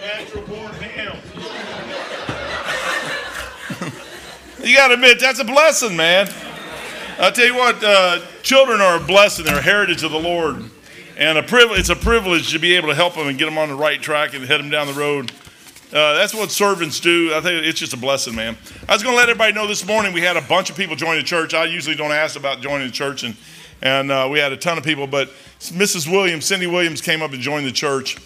natural born ham. you got to admit, that's a blessing, man. I tell you what, uh, children are a blessing. They're a heritage of the Lord. And a privilege, it's a privilege to be able to help them and get them on the right track and head them down the road. Uh, that's what servants do. I think it's just a blessing, man. I was going to let everybody know this morning we had a bunch of people join the church. I usually don't ask about joining the church, and, and uh, we had a ton of people. But Mrs. Williams, Cindy Williams, came up and joined the church.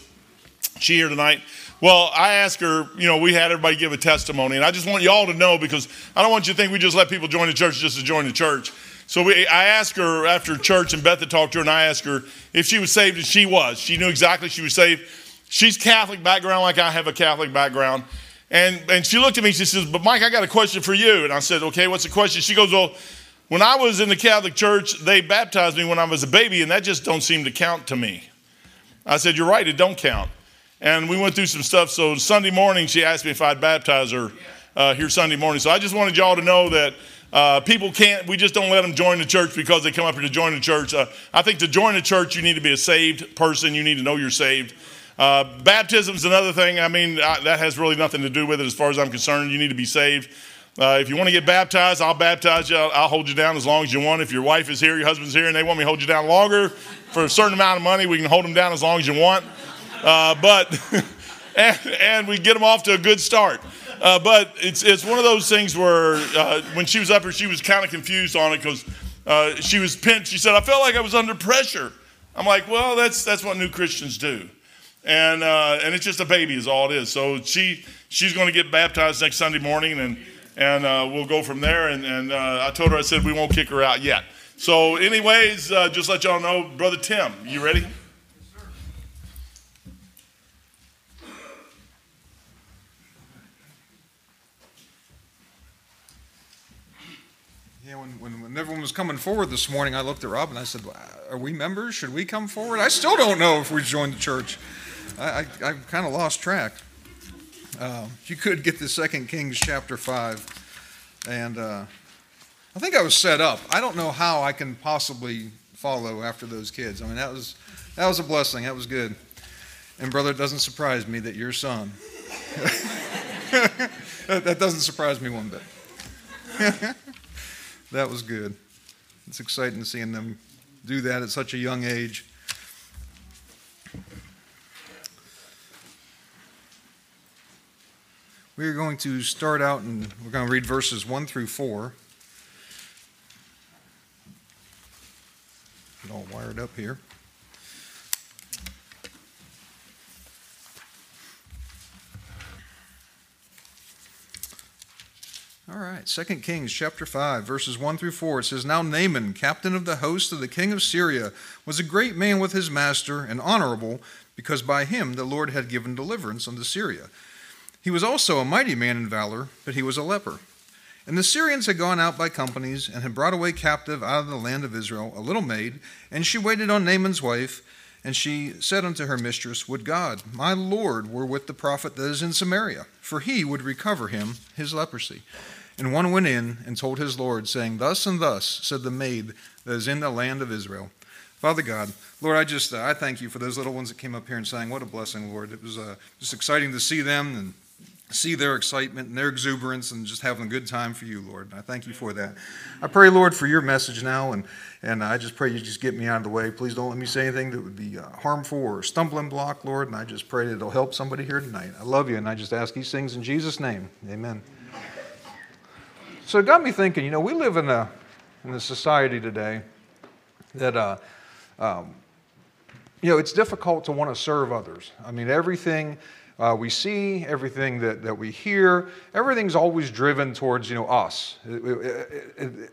She here tonight. Well, I asked her, you know, we had everybody give a testimony, and I just want y'all to know because I don't want you to think we just let people join the church just to join the church. So we, I asked her after church, and Beth had talked to her, and I asked her if she was saved, and she was. She knew exactly she was saved. She's Catholic background, like I have a Catholic background. And, and she looked at me, she says, But Mike, I got a question for you. And I said, Okay, what's the question? She goes, Well, when I was in the Catholic Church, they baptized me when I was a baby, and that just don't seem to count to me. I said, You're right, it don't count. And we went through some stuff. So Sunday morning, she asked me if I'd baptize her uh, here Sunday morning. So I just wanted y'all to know that uh, people can't, we just don't let them join the church because they come up here to join the church. Uh, I think to join the church, you need to be a saved person. You need to know you're saved. Uh, baptism is another thing. I mean, I, that has really nothing to do with it as far as I'm concerned. You need to be saved. Uh, if you want to get baptized, I'll baptize you. I'll, I'll, hold you down as long as you want. If your wife is here, your husband's here, and they want me to hold you down longer for a certain amount of money, we can hold them down as long as you want. Uh, but, and, and we get them off to a good start. Uh, but it's, it's one of those things where uh, when she was up here, she was kind of confused on it because uh, she was pinched. She said, I felt like I was under pressure. I'm like, well, that's, that's what new Christians do. And, uh, and it's just a baby is all it is. So she, she's going to get baptized next Sunday morning and, and uh, we'll go from there. And, and I told her, I said, we won't kick her out yet. So anyways, just let y'all know, Brother Tim, you ready? Yeah, when, when, when, everyone was coming forward this morning, I looked at Rob and I said, Are we members? Should we come forward? I still don't know if we joined the church. I, I, I kind of lost track. Uh, you could get the Second Kings chapter 5. And uh, I think I was set up. I don't know how I can possibly follow after those kids. I mean, that was, that was a blessing. That was good. And, brother, it doesn't surprise me that your son. that doesn't surprise me one bit. that was good. It's exciting seeing them do that at such a young age. We are going to start out and we're going to read verses 1 through 4. Get all wired up here. All right, 2 Kings chapter 5, verses 1 through 4. It says, Now Naaman, captain of the host of the king of Syria, was a great man with his master and honorable, because by him the Lord had given deliverance unto Syria. He was also a mighty man in valor, but he was a leper. And the Syrians had gone out by companies and had brought away captive out of the land of Israel a little maid, and she waited on Naaman's wife. And she said unto her mistress, Would God, my Lord, were with the prophet that is in Samaria, for he would recover him his leprosy. And one went in and told his Lord, saying, Thus and thus said the maid that is in the land of Israel. Father God, Lord, I just uh, I thank you for those little ones that came up here and sang. What a blessing, Lord! It was uh, just exciting to see them and see their excitement and their exuberance and just having a good time for you, Lord. And I thank you for that. I pray, Lord, for your message now, and and I just pray you just get me out of the way. Please don't let me say anything that would be uh, harmful or stumbling block, Lord. And I just pray that it'll help somebody here tonight. I love you, and I just ask these things in Jesus' name. Amen. So it got me thinking, you know, we live in a, in a society today that, uh, um, you know, it's difficult to want to serve others. I mean, everything uh, we see, everything that, that we hear, everything's always driven towards, you know, us. It, it, it,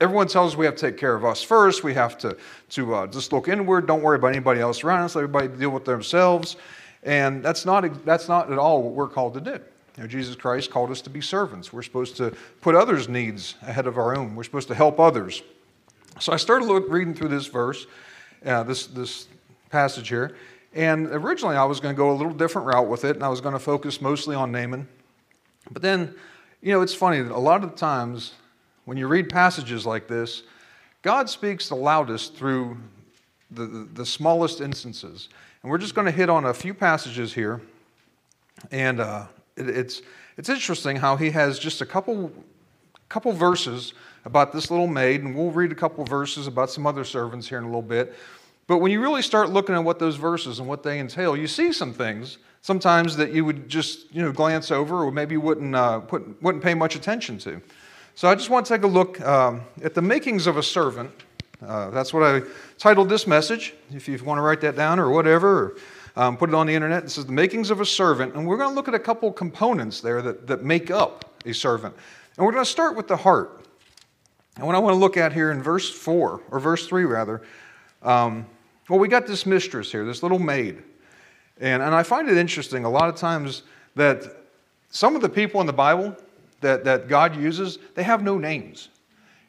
everyone tells us we have to take care of us first. We have to, to uh, just look inward. Don't worry about anybody else around us. Let everybody deal with themselves. And that's not, that's not at all what we're called to do. You know, Jesus Christ called us to be servants. We're supposed to put others' needs ahead of our own. We're supposed to help others. So I started look, reading through this verse, uh, this, this passage here, and originally I was going to go a little different route with it, and I was going to focus mostly on Naaman. But then, you know, it's funny that a lot of the times when you read passages like this, God speaks the loudest through the, the, the smallest instances. And we're just going to hit on a few passages here And uh, it, it's, it's interesting how he has just a couple, couple verses about this little maid, and we'll read a couple verses about some other servants here in a little bit. But when you really start looking at what those verses and what they entail, you see some things sometimes that you would just you know glance over or maybe wouldn't uh, put, wouldn't pay much attention to. So I just want to take a look um, at the makings of a servant. Uh, that's what I titled this message. If you want to write that down or whatever, or, um, put it on the internet. This is the makings of a servant, and we're going to look at a couple components there that, that make up a servant. And we're going to start with the heart. And what I want to look at here in verse 4, or verse 3 rather, um, well, we got this mistress here, this little maid. And, and I find it interesting a lot of times that some of the people in the Bible that, that God uses, they have no names.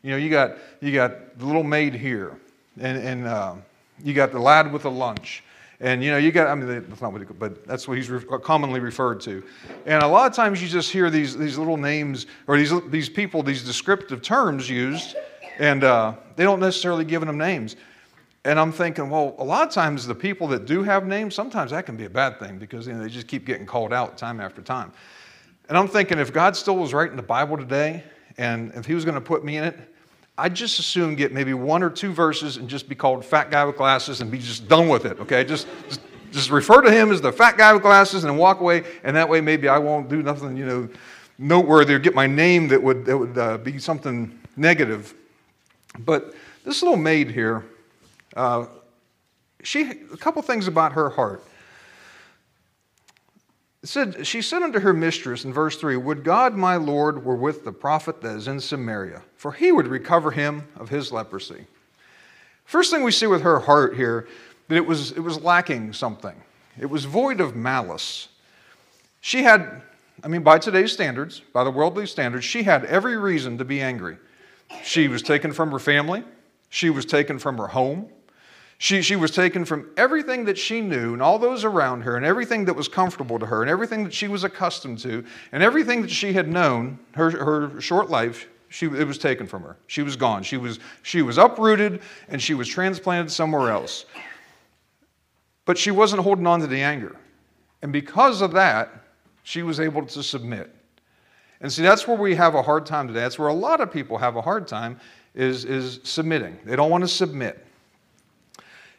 You know, you got, you got the little maid here, and, and uh, you got the lad with the lunch. And you know, you got, I mean, that's not what he, but that's what he's re- commonly referred to. And a lot of times you just hear these, these little names or these, these people, these descriptive terms used, and uh, they don't necessarily give them names. And I'm thinking, well, a lot of times the people that do have names, sometimes that can be a bad thing because you know, they just keep getting called out time after time. And I'm thinking, if God still was writing the Bible today, and if He was going to put me in it, I'd just assume get maybe one or two verses and just be called fat guy with glasses and be just done with it. Okay, just just, just refer to him as the fat guy with glasses and walk away, and that way maybe I won't do nothing, you know, noteworthy or get my name that would that would uh, be something negative. But this little maid here uh, she, a couple things about her heart. Said, she said unto her mistress in verse 3 Would God my Lord were with the prophet that is in Samaria, for he would recover him of his leprosy. First thing we see with her heart here, that it was, it was lacking something. It was void of malice. She had, I mean, by today's standards, by the worldly standards, she had every reason to be angry. She was taken from her family, she was taken from her home, she, she was taken from everything that she knew and all those around her and everything that was comfortable to her and everything that she was accustomed to and everything that she had known, her, her short life, she, it was taken from her. She was gone. She was, she was uprooted and she was transplanted somewhere else. But she wasn't holding on to the anger. And because of that, she was able to submit. And see, that's where we have a hard time today. That's where a lot of people have a hard time is, is submitting. They don't want to submit.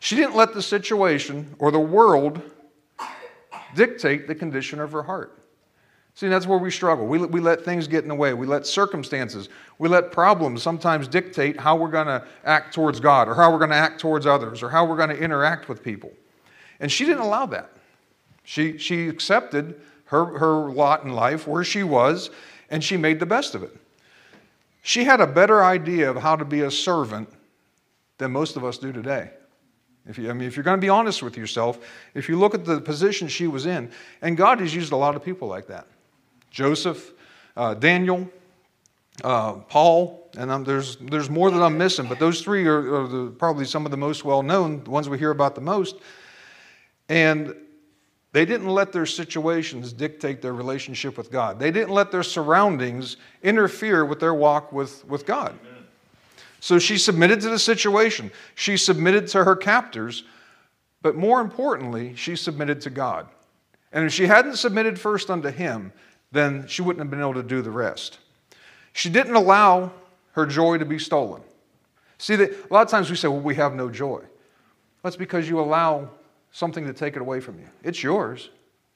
She didn't let the situation or the world dictate the condition of her heart. See, that's where we struggle. We, we let things get in the way. We let circumstances, we let problems sometimes dictate how we're going to act towards God or how we're going to act towards others or how we're going to interact with people. And she didn't allow that. She, she accepted her, her lot in life where she was and she made the best of it. She had a better idea of how to be a servant than most of us do today. If you, I mean, if you're going to be honest with yourself, if you look at the position she was in, and God has used a lot of people like that Joseph, uh, Daniel, uh, Paul, and um, there's, there's more that I'm missing, but those three are, are the, probably some of the most well known, the ones we hear about the most. And they didn't let their situations dictate their relationship with God. They didn't let their surroundings interfere with their walk with, with God. So she submitted to the situation. She submitted to her captors, but more importantly, she submitted to God. And if she hadn't submitted first unto him, then she wouldn't have been able to do the rest. She didn't allow her joy to be stolen. See, that a lot of times we say, well, we have no joy. That's because you allow something to take it away from you. It's yours,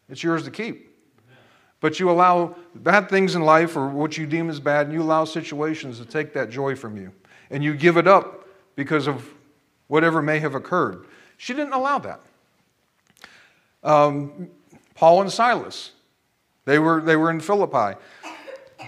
it's yours to keep. But you allow bad things in life or what you deem as bad, and you allow situations to take that joy from you and you give it up because of whatever may have occurred. She didn't allow that. Um, Paul and Silas, they were, they were in Philippi.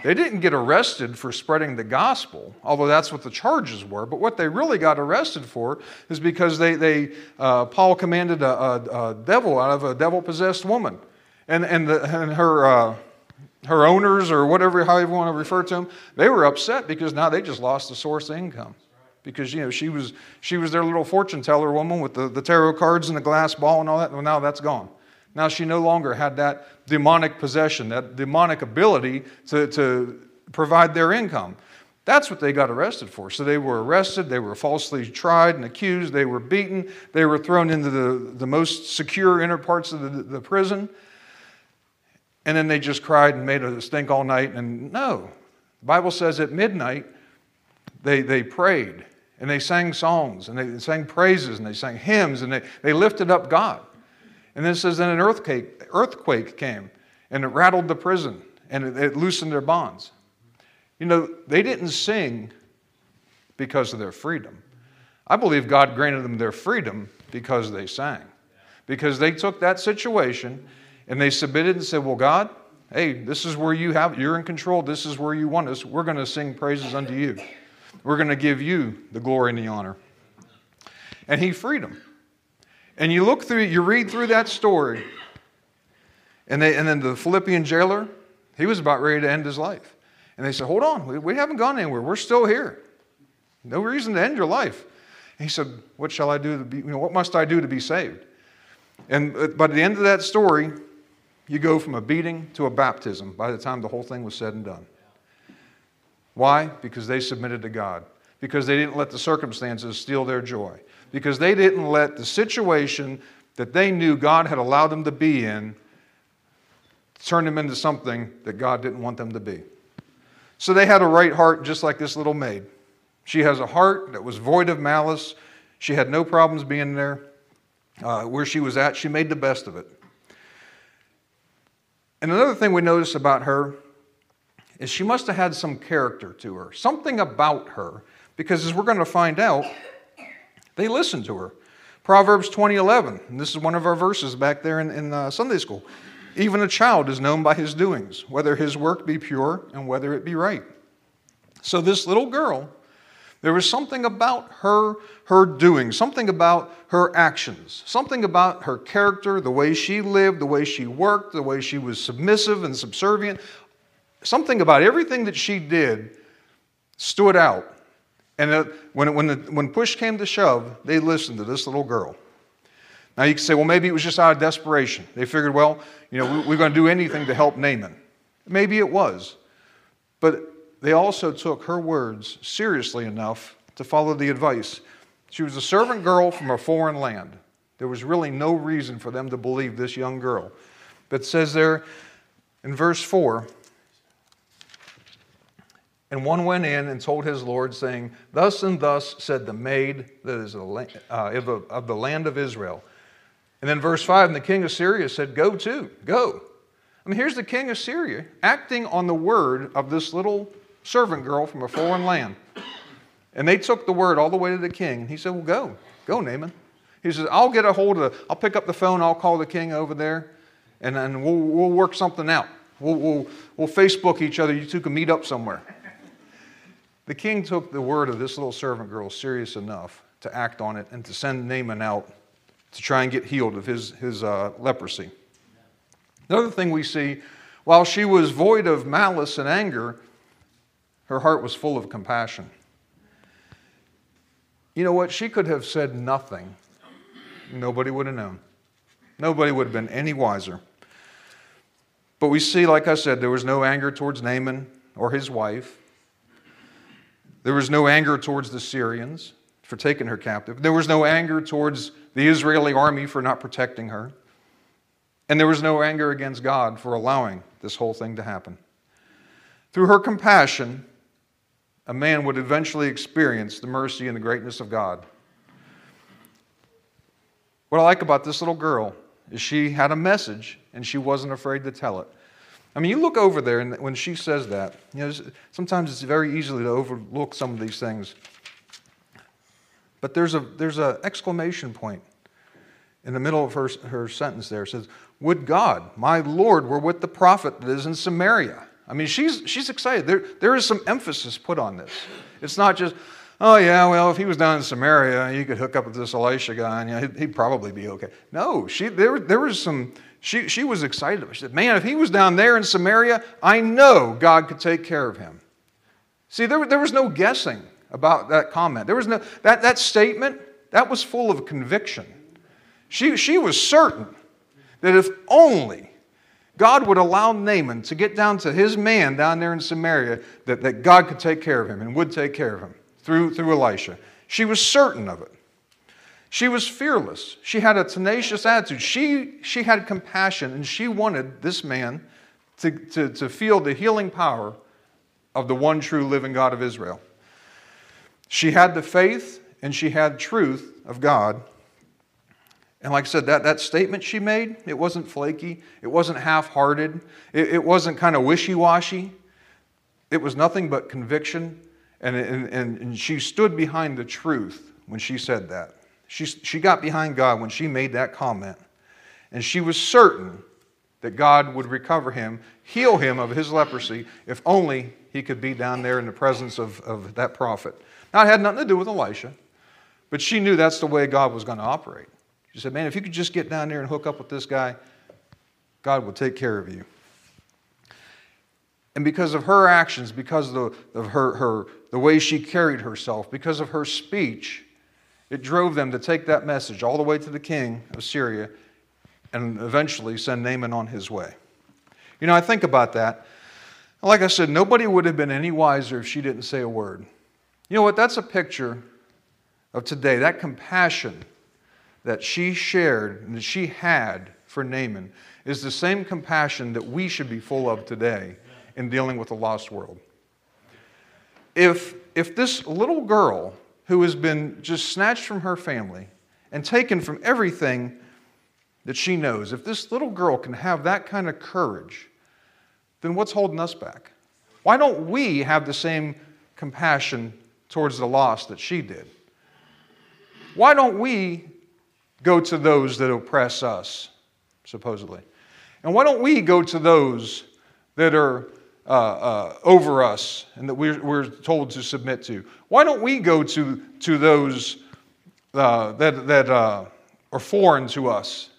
They didn't get arrested for spreading the gospel, although that's what the charges were. But what they really got arrested for is because they, they uh, Paul commanded a, a, a, devil out of a devil possessed woman. And, and, the, and her, uh, her owners or whatever, however you want to refer to them, they were upset because now they just lost the source of income. Because you know she was she was their little fortune teller woman with the, the tarot cards and the glass ball and all that. Well, now that's gone. Now she no longer had that demonic possession, that demonic ability to, to provide their income. That's what they got arrested for. So they were arrested, they were falsely tried and accused, they were beaten, they were thrown into the, the most secure inner parts of the, the prison. And then they just cried and made a stink all night. And no, the Bible says at midnight they, they prayed and they sang songs and they sang praises and they sang hymns and they, they lifted up God. And then it says then an earthquake, earthquake came and it rattled the prison and it, it loosened their bonds. You know, they didn't sing because of their freedom. I believe God granted them their freedom because they sang. Because they took that situation and they submitted and said, Well, God, hey, this is where you have, you're in control. This is where you want us. We're going to sing praises unto you. We're going to give you the glory and the honor. And he freed them. And you look through, you read through that story, and, they, and then the Philippian jailer, he was about ready to end his life. And they said, Hold on, we, we haven't gone anywhere. We're still here. No reason to end your life. And he said, What shall I do to be, you know, what must I do to be saved? And uh, by the end of that story, you go from a beating to a baptism by the time the whole thing was said and done. Why? Because they submitted to God. Because they didn't let the circumstances steal their joy. Because they didn't let the situation that they knew God had allowed them to be in turn them into something that God didn't want them to be. So they had a right heart just like this little maid. She has a heart that was void of malice. She had no problems being there. Uh, where she was at, she made the best of it. And another thing we notice about her is she must have had some character to her, something about her, because as we're going to find out, they listened to her. Proverbs 20:11, and this is one of our verses back there in, in uh, Sunday school. Even a child is known by his doings, whether his work be pure and whether it be right. So this little girl, there was something about her, her doing, something about her actions, something about her character, the way she lived, the way she worked, the way she was submissive and subservient. Something about everything that she did stood out. And when, when, the, when push came to shove, they listened to this little girl. Now you can say, well, maybe it was just out of desperation. They figured, well, you know, we, we're going to do anything to help Naaman. Maybe it was. But they also took her words seriously enough to follow the advice. She was a servant girl from a foreign land. There was really no reason for them to believe this young girl. But says there in verse 4 and one went in and told his Lord, saying, Thus and thus said the maid that is uh, of the land of Israel. And then verse 5 And the king of Syria said, Go to, go. I mean, here's the king of Syria acting on the word of this little servant girl from a foreign land. And they took the word all the way to the king. And he said, Well, go, go, Naaman. He says, I'll get a hold of, I'll pick up the phone, I'll call the king over there, and then we'll, we'll work something out. We'll, we'll, we'll Facebook each other. You two can meet up somewhere. The king took the word of this little servant girl serious enough to act on it and to send Naaman out to try and get healed of his, his uh, leprosy. Another thing we see, while she was void of malice and anger, her heart was full of compassion. You know what? She could have said nothing. Nobody would have known. Nobody would have been any wiser. But we see, like I said, there was no anger towards Naaman or his wife. There was no anger towards the Syrians for taking her captive. There was no anger towards the Israeli army for not protecting her. And there was no anger against God for allowing this whole thing to happen. Through her compassion, a man would eventually experience the mercy and the greatness of God. What I like about this little girl is she had a message and she wasn't afraid to tell it. I mean, you look over there, and when she says that, you know, sometimes it's very easy to overlook some of these things. But there's a there's an exclamation point in the middle of her, her sentence there. It says, Would God, my Lord, were with the prophet that is in Samaria. I mean, she's, she's excited. There, there is some emphasis put on this. It's not just, oh, yeah, well, if he was down in Samaria, you could hook up with this Elisha guy and you know, he'd, he'd, probably be okay. No, she, there, there was some, she, she was excited. She said, Man, if he was down there in Samaria, I know God could take care of him. See, there, there was no guessing about that comment. There was no, that, that statement, that was full of conviction. She, she was certain that if only God would allow Naaman to get down to his man down there in Samaria, that, that God could take care of him and would take care of him through, through Elisha. She was certain of it. She was fearless. She had a tenacious attitude. She, she had compassion, and she wanted this man to, to, to feel the healing power of the one true living God of Israel. She had the faith and she had truth of God. And like I said, that, that statement she made, it wasn't flaky, it wasn't half hearted, it, it wasn't kind of wishy washy. It was nothing but conviction, and, and, and she stood behind the truth when she said that. She, she got behind God when she made that comment. And she was certain that God would recover him, heal him of his leprosy, if only he could be down there in the presence of, of that prophet. Now, it had nothing to do with Elisha, but she knew that's the way God was going to operate. She said, Man, if you could just get down there and hook up with this guy, God will take care of you. And because of her actions, because of, the, of her, her, the way she carried herself, because of her speech, it drove them to take that message all the way to the king of Syria and eventually send Naaman on his way. You know, I think about that. Like I said, nobody would have been any wiser if she didn't say a word. You know what? That's a picture of today, that compassion that she shared and that she had for Naaman is the same compassion that we should be full of today in dealing with the lost world. If, if this little girl who has been just snatched from her family and taken from everything that she knows, if this little girl can have that kind of courage, then what's holding us back? Why don't we have the same compassion towards the lost that she did? Why don't we go to those that oppress us, supposedly? And why don't we go to those that are uh, uh, over us and that we're, we're told to submit to? Why don't we go to, to those uh, that, that uh, are foreign to us?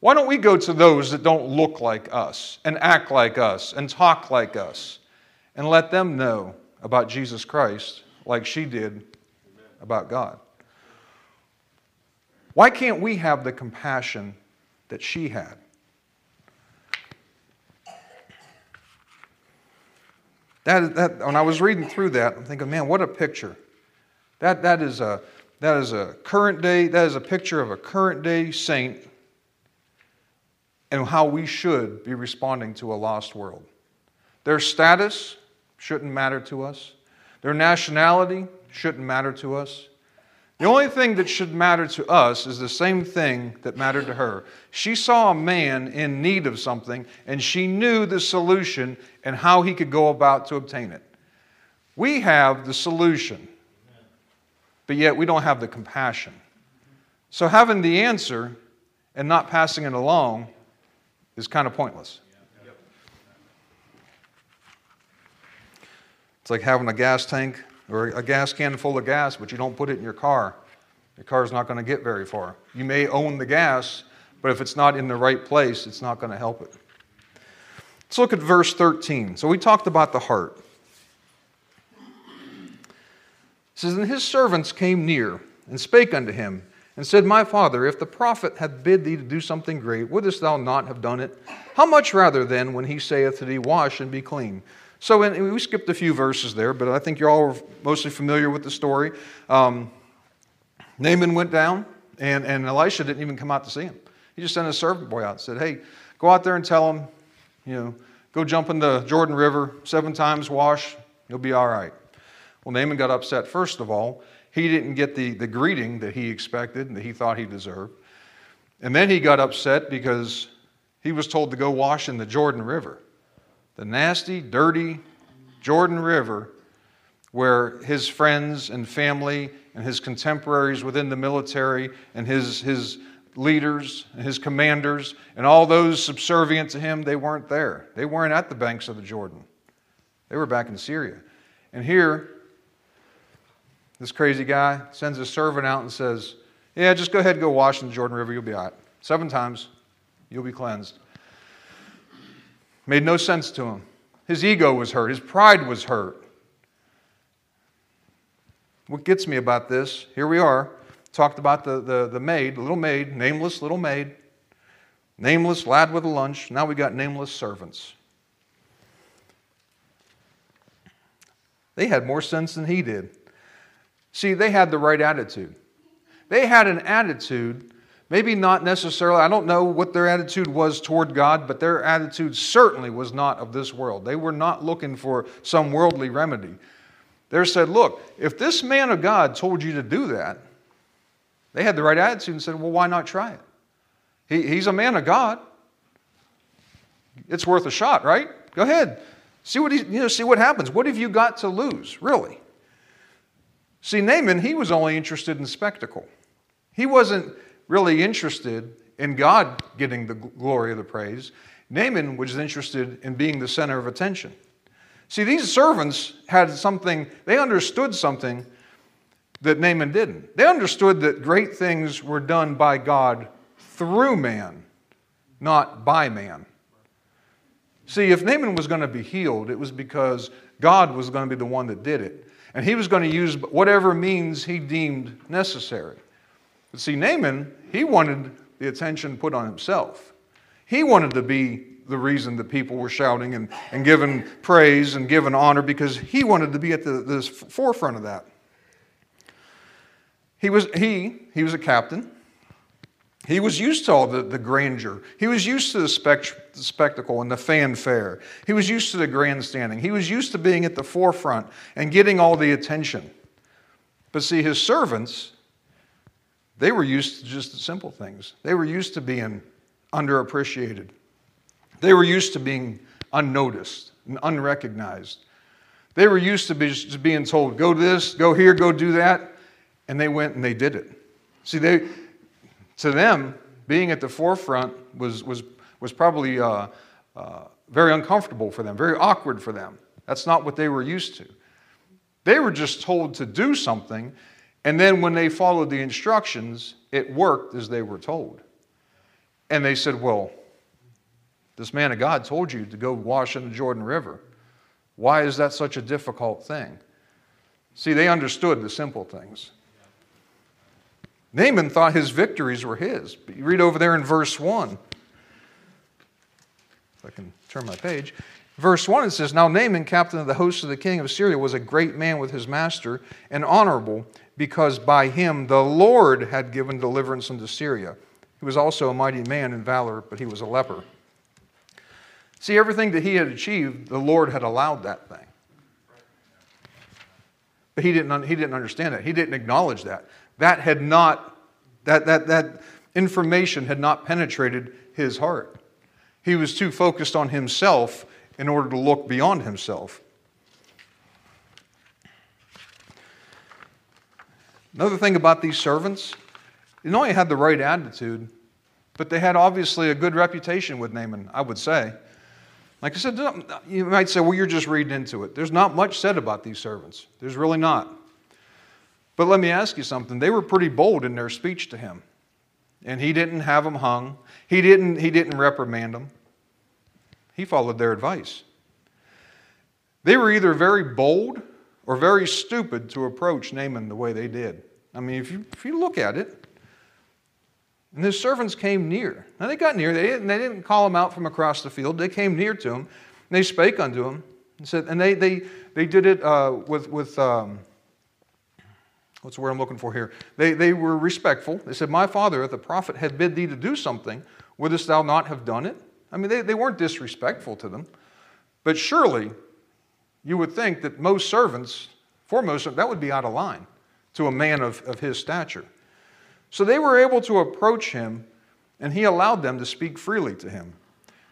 Why don't we go to those that don't look like us and act like us and talk like us and let them know about Jesus Christ like she did about God? Why can't we have the compassion that she had? That, that, when I was reading through that, I'm thinking, man, what a picture. That, that, is a, that is a current day, that is a picture of a current day saint and how we should be responding to a lost world. Their status shouldn't matter to us, their nationality shouldn't matter to us. The only thing that should matter to us is the same thing that mattered to her. She saw a man in need of something, and she knew the solution and how he could go about to obtain it. We have the solution, but yet we don't have the compassion. So, having the answer and not passing it along is kind of pointless. It's like having a gas tank or a gas can full of gas, but you don't put it in your car. Your car's not going to get very far. You may own the gas, but if it's not in the right place, it's not going to help it. Let's look at verse 13. So we talked about the heart. It says, And his servants came near and spake unto him, and said, My father, if the prophet hath bid thee to do something great, wouldst thou not have done it? How much rather then when he saith to thee, Wash and be clean? So in, we skipped a few verses there, but I think you're all mostly familiar with the story. Um, Naaman went down, and, and Elisha didn't even come out to see him. He just sent a servant boy out and said, Hey, go out there and tell him, you know, go jump in the Jordan River seven times, wash, you'll be all right. Well, Naaman got upset, first of all. He didn't get the, the greeting that he expected and that he thought he deserved. And then he got upset because he was told to go wash in the Jordan River the nasty, dirty Jordan River, where his friends and family and his contemporaries within the military and his, his leaders and his commanders and all those subservient to him, they weren't there. They weren't at the banks of the Jordan. They were back in Syria. And here, this crazy guy sends a servant out and says, Yeah, just go ahead and go wash in the Jordan River. You'll be all right. Seven times, you'll be cleansed. Made no sense to him. His ego was hurt, his pride was hurt. What gets me about this, here we are, talked about the, the, the maid, little maid, nameless little maid, nameless lad with a lunch. Now we got nameless servants. They had more sense than he did. See, they had the right attitude. They had an attitude Maybe not necessarily, I don't know what their attitude was toward God, but their attitude certainly was not of this world. They were not looking for some worldly remedy. They said, Look, if this man of God told you to do that, they had the right attitude and said, Well, why not try it? He, he's a man of God. It's worth a shot, right? Go ahead. See what, he, you know, see what happens. What have you got to lose, really? See, Naaman, he was only interested in spectacle. He wasn't really interested in God getting the glory of the praise. Naaman was interested in being the center of attention. See, these servants had something, they understood something that Naaman didn't. They understood that great things were done by God through man, not by man. See, if Naaman was going to be healed, it was because God was going to be the one that did it. And he was going to use whatever means he deemed necessary. But see, Naaman, he wanted the attention put on himself. He wanted to be the reason that people were shouting and, and giving praise and giving honor because he wanted to be at the, the forefront of that. He was, he, he was a captain. He was used to all the, the grandeur. He was used to the, spect, the spectacle and the fanfare. He was used to the grandstanding. He was used to being at the forefront and getting all the attention. But see, his servants, they were used to just simple things. They were used to being underappreciated. They were used to being unnoticed and unrecognized. They were used to be being told, go to this, go here, go do that. And they went and they did it. See, they, to them, being at the forefront was, was, was probably uh, uh, very uncomfortable for them, very awkward for them. That's not what they were used to. They were just told to do something, and then when they followed the instructions, it worked as they were told. And they said, Well, this man of God told you to go wash in the Jordan River. Why is that such a difficult thing? See, they understood the simple things. Naaman thought his victories were his. But you read over there in verse 1. If I can turn my page. Verse 1 it says, Now Naaman, captain of the host of the king of Syria, was a great man with his master and honorable, because by him the Lord had given deliverance unto Syria. He was also a mighty man in valor, but he was a leper. See, everything that he had achieved, the Lord had allowed that thing. But he didn't, he didn't understand that. He didn't acknowledge that. That had not, that, that, that information had not penetrated his heart. He was too focused on himself in order to look beyond himself. Another thing about these servants, they not only had the right attitude, but they had obviously a good reputation with Naaman, I would say. Like I said, you might say, well, you're just reading into it. There's not much said about these servants. There's really not. But let me ask you something. They were pretty bold in their speech to him. And he didn't have them hung, he didn't, he didn't reprimand them. He followed their advice. They were either very bold or very stupid to approach Naaman the way they did. I mean, if you, if you look at it, and his servants came near. Now they got near. They didn't, they didn't call him out from across the field. They came near to him. And they spake unto him and said, and they, they, they did it uh, with, with um, what's the word I'm looking for here? They, they were respectful. They said, My father, if the prophet had bid thee to do something, wouldst thou not have done it? I mean, they, they weren't disrespectful to them. But surely you would think that most servants, foremost, that would be out of line to a man of, of his stature. So they were able to approach him, and he allowed them to speak freely to him.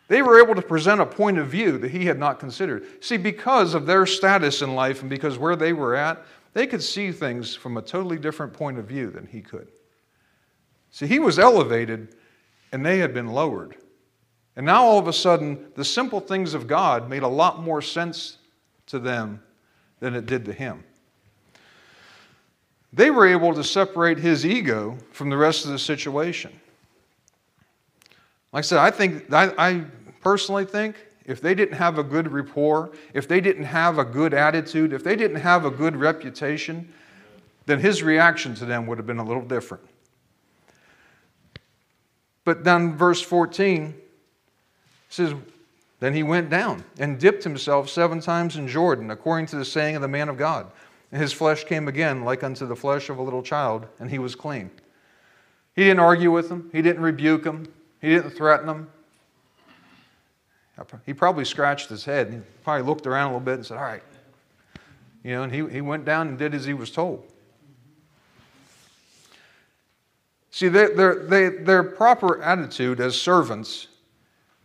They were able to present a point of view that he had not considered. See, because of their status in life and because where they were at, they could see things from a totally different point of view than he could. See, he was elevated and they had been lowered. And now all of a sudden, the simple things of God made a lot more sense to them than it did to him. They were able to separate his ego from the rest of the situation. Like I said, I think, I, I personally think if they didn't have a good rapport, if they didn't have a good attitude, if they didn't have a good reputation, then his reaction to them would have been a little different. But then verse 14 says, Then he went down and dipped himself seven times in Jordan, according to the saying of the man of God. And his flesh came again like unto the flesh of a little child, and he was clean. He didn't argue with them, he didn't rebuke them, he didn't threaten them. He probably scratched his head. He probably looked around a little bit and said, All right. You know, and he, he went down and did as he was told. See, their, their, their proper attitude as servants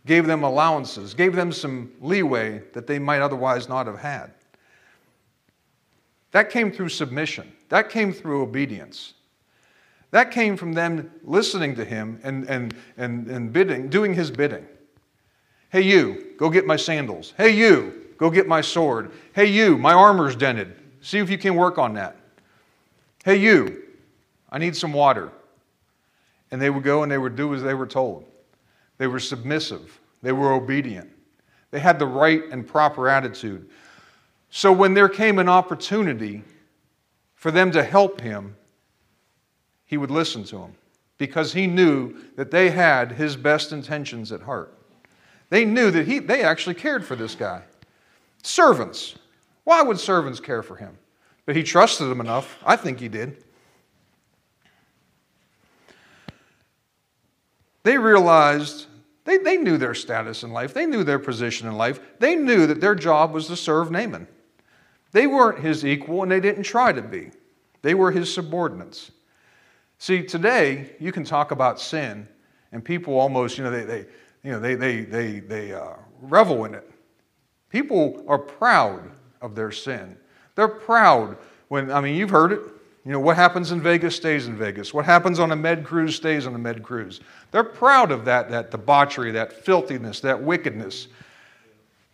gave them allowances, gave them some leeway that they might otherwise not have had. That came through submission, that came through obedience. That came from them listening to him and, and, and, and bidding, doing his bidding. Hey, you, go get my sandals. Hey, you, go get my sword. Hey, you, my armor's dented. See if you can work on that. Hey, you, I need some water. And they would go and they would do as they were told. They were submissive, they were obedient, they had the right and proper attitude. So when there came an opportunity for them to help him, he would listen to them because he knew that they had his best intentions at heart. They knew that he, they actually cared for this guy. Servants. Why would servants care for him? But he trusted them enough. I think he did. They realized, they, they knew their status in life, they knew their position in life, they knew that their job was to serve Naaman. They weren't his equal and they didn't try to be, they were his subordinates. See, today you can talk about sin, and people almost, you know, they, they you know, they, they, they, they uh, revel in it. People are proud of their sin. They're proud when, I mean, you've heard it. You know, what happens in Vegas stays in Vegas. What happens on a med cruise stays on a med cruise. They're proud of that, that debauchery, that filthiness, that wickedness.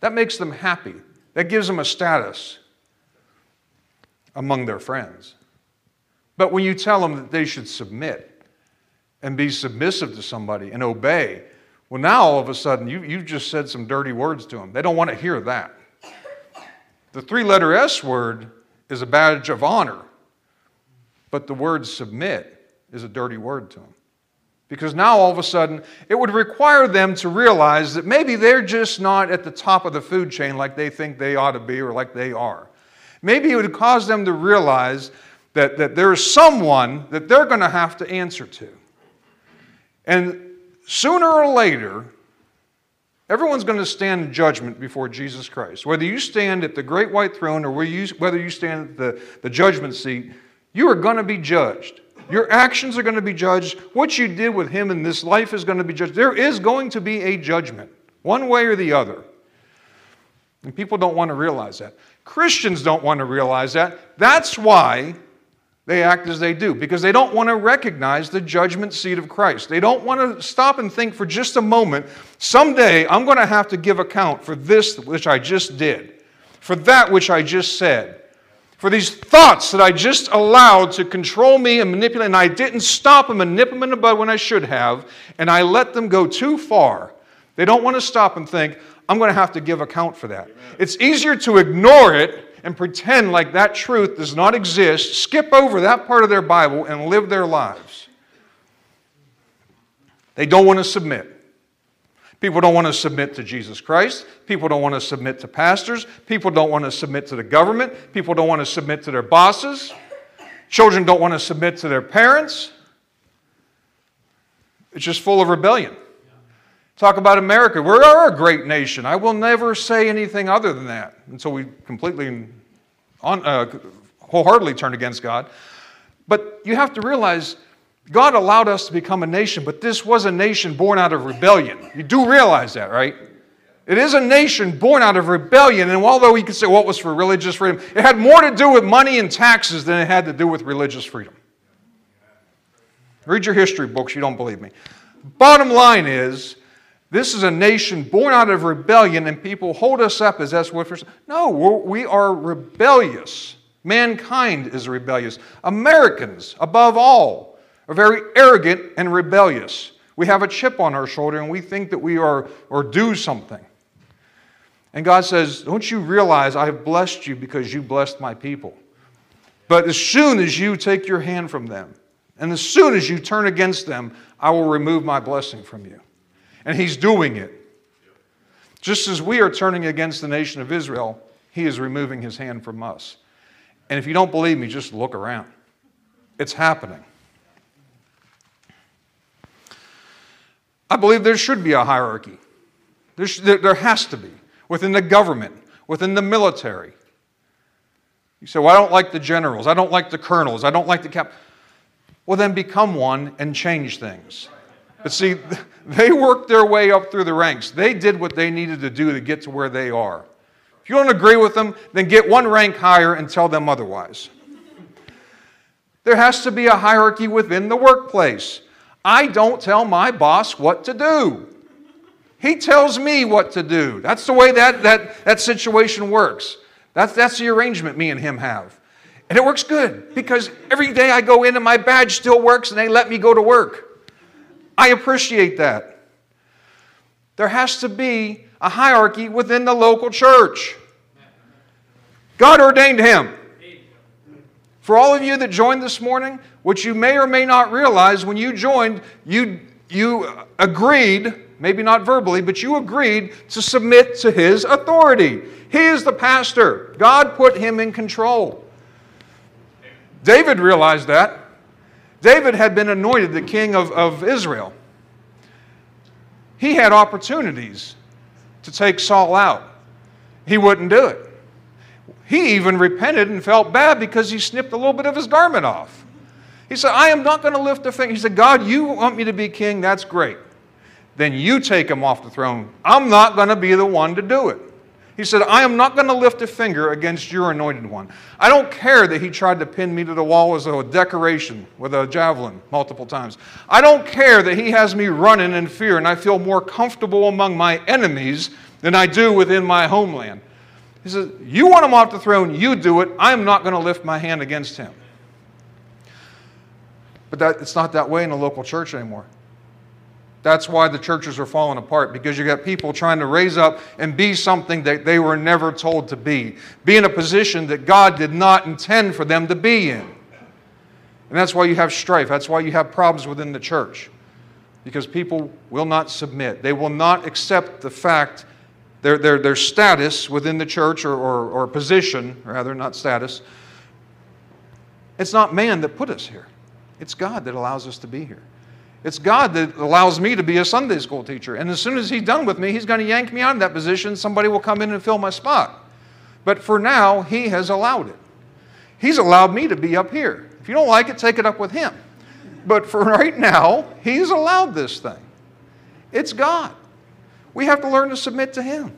That makes them happy. That gives them a status among their friends. But when you tell them that they should submit and be submissive to somebody and obey, well, now all of a sudden, you, you've just said some dirty words to them. They don't want to hear that. The three letter S word is a badge of honor, but the word submit is a dirty word to them. Because now all of a sudden, it would require them to realize that maybe they're just not at the top of the food chain like they think they ought to be or like they are. Maybe it would cause them to realize that, that there is someone that they're going to have to answer to. And sooner or later, everyone's going to stand in judgment before Jesus Christ. Whether you stand at the great white throne or whether you stand at the, the judgment seat, you are going to be judged. Your actions are going to be judged. What you did with him in this life is going to be judged. There is going to be a judgment, one way or the other. And people don't want to realize that. Christians don't want to realize that. That's why they act as they do because they don't want to recognize the judgment seat of Christ. They don't want to stop and think for just a moment someday I'm going to have to give account for this which I just did, for that which I just said, for these thoughts that I just allowed to control me and manipulate, and I didn't stop them and nip them in the bud when I should have, and I let them go too far. They don't want to stop and think, I'm going to have to give account for that. It's easier to ignore it and pretend like that truth does not exist, skip over that part of their Bible, and live their lives. They don't want to submit. People don't want to submit to Jesus Christ. People don't want to submit to pastors. People don't want to submit to the government. People don't want to submit to their bosses. Children don't want to submit to their parents. It's just full of rebellion. Talk about America. We are a great nation. I will never say anything other than that until we completely, on, uh, wholeheartedly turn against God. But you have to realize God allowed us to become a nation, but this was a nation born out of rebellion. You do realize that, right? It is a nation born out of rebellion, and although we could say, well, was for religious freedom, it had more to do with money and taxes than it had to do with religious freedom. Read your history books, you don't believe me. Bottom line is, this is a nation born out of rebellion, and people hold us up as that's what we're. No, we are rebellious. Mankind is rebellious. Americans, above all, are very arrogant and rebellious. We have a chip on our shoulder and we think that we are or do something. And God says, Don't you realize I have blessed you because you blessed my people? But as soon as you take your hand from them, and as soon as you turn against them, I will remove my blessing from you. And he's doing it. Just as we are turning against the nation of Israel, he is removing his hand from us. And if you don't believe me, just look around. It's happening. I believe there should be a hierarchy. There, sh- there has to be within the government, within the military. You say, Well, I don't like the generals, I don't like the colonels, I don't like the cap. Well, then become one and change things. But see, they worked their way up through the ranks. They did what they needed to do to get to where they are. If you don't agree with them, then get one rank higher and tell them otherwise. There has to be a hierarchy within the workplace. I don't tell my boss what to do. He tells me what to do. That's the way that, that, that situation works. That's, that's the arrangement me and him have. And it works good because every day I go in and my badge still works and they let me go to work. I appreciate that. There has to be a hierarchy within the local church. God ordained him. For all of you that joined this morning, what you may or may not realize when you joined, you, you agreed, maybe not verbally, but you agreed to submit to his authority. He is the pastor. God put him in control. David realized that. David had been anointed the king of, of Israel. He had opportunities to take Saul out. He wouldn't do it. He even repented and felt bad because he snipped a little bit of his garment off. He said, I am not going to lift a finger. He said, God, you want me to be king? That's great. Then you take him off the throne. I'm not going to be the one to do it. He said, I am not going to lift a finger against your anointed one. I don't care that he tried to pin me to the wall as a decoration with a javelin multiple times. I don't care that he has me running in fear and I feel more comfortable among my enemies than I do within my homeland. He says, You want him off the throne, you do it. I'm not going to lift my hand against him. But that, it's not that way in a local church anymore. That's why the churches are falling apart because you got people trying to raise up and be something that they were never told to be, be in a position that God did not intend for them to be in. And that's why you have strife. That's why you have problems within the church because people will not submit. They will not accept the fact, their, their, their status within the church or, or, or position, rather, not status. It's not man that put us here, it's God that allows us to be here. It's God that allows me to be a Sunday school teacher. And as soon as He's done with me, He's going to yank me out of that position. Somebody will come in and fill my spot. But for now, He has allowed it. He's allowed me to be up here. If you don't like it, take it up with Him. But for right now, He's allowed this thing. It's God. We have to learn to submit to Him.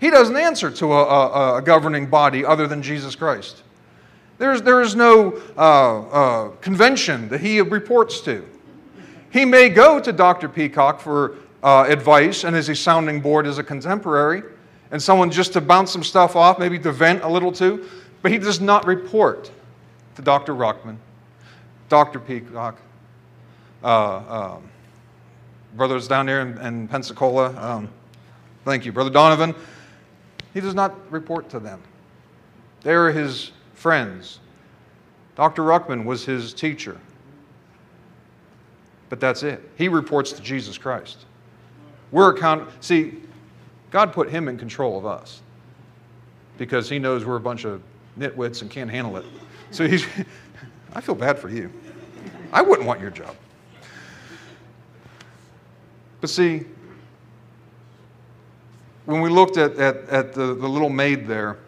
He doesn't answer to a, a, a governing body other than Jesus Christ. There's, there is no uh, uh, convention that he reports to. He may go to Dr. Peacock for uh, advice and as a sounding board as a contemporary, and someone just to bounce some stuff off, maybe to vent a little too, but he does not report to Dr. Ruckman, Dr. Peacock, uh, um, brothers down there in, in Pensacola. Um, thank you, Brother Donovan. He does not report to them. They are his friends. Dr. Ruckman was his teacher. But that's it. He reports to Jesus Christ. We're account see, God put him in control of us because he knows we're a bunch of nitwits and can't handle it. So he's I feel bad for you. I wouldn't want your job. But see, when we looked at, at, at the, the little maid there,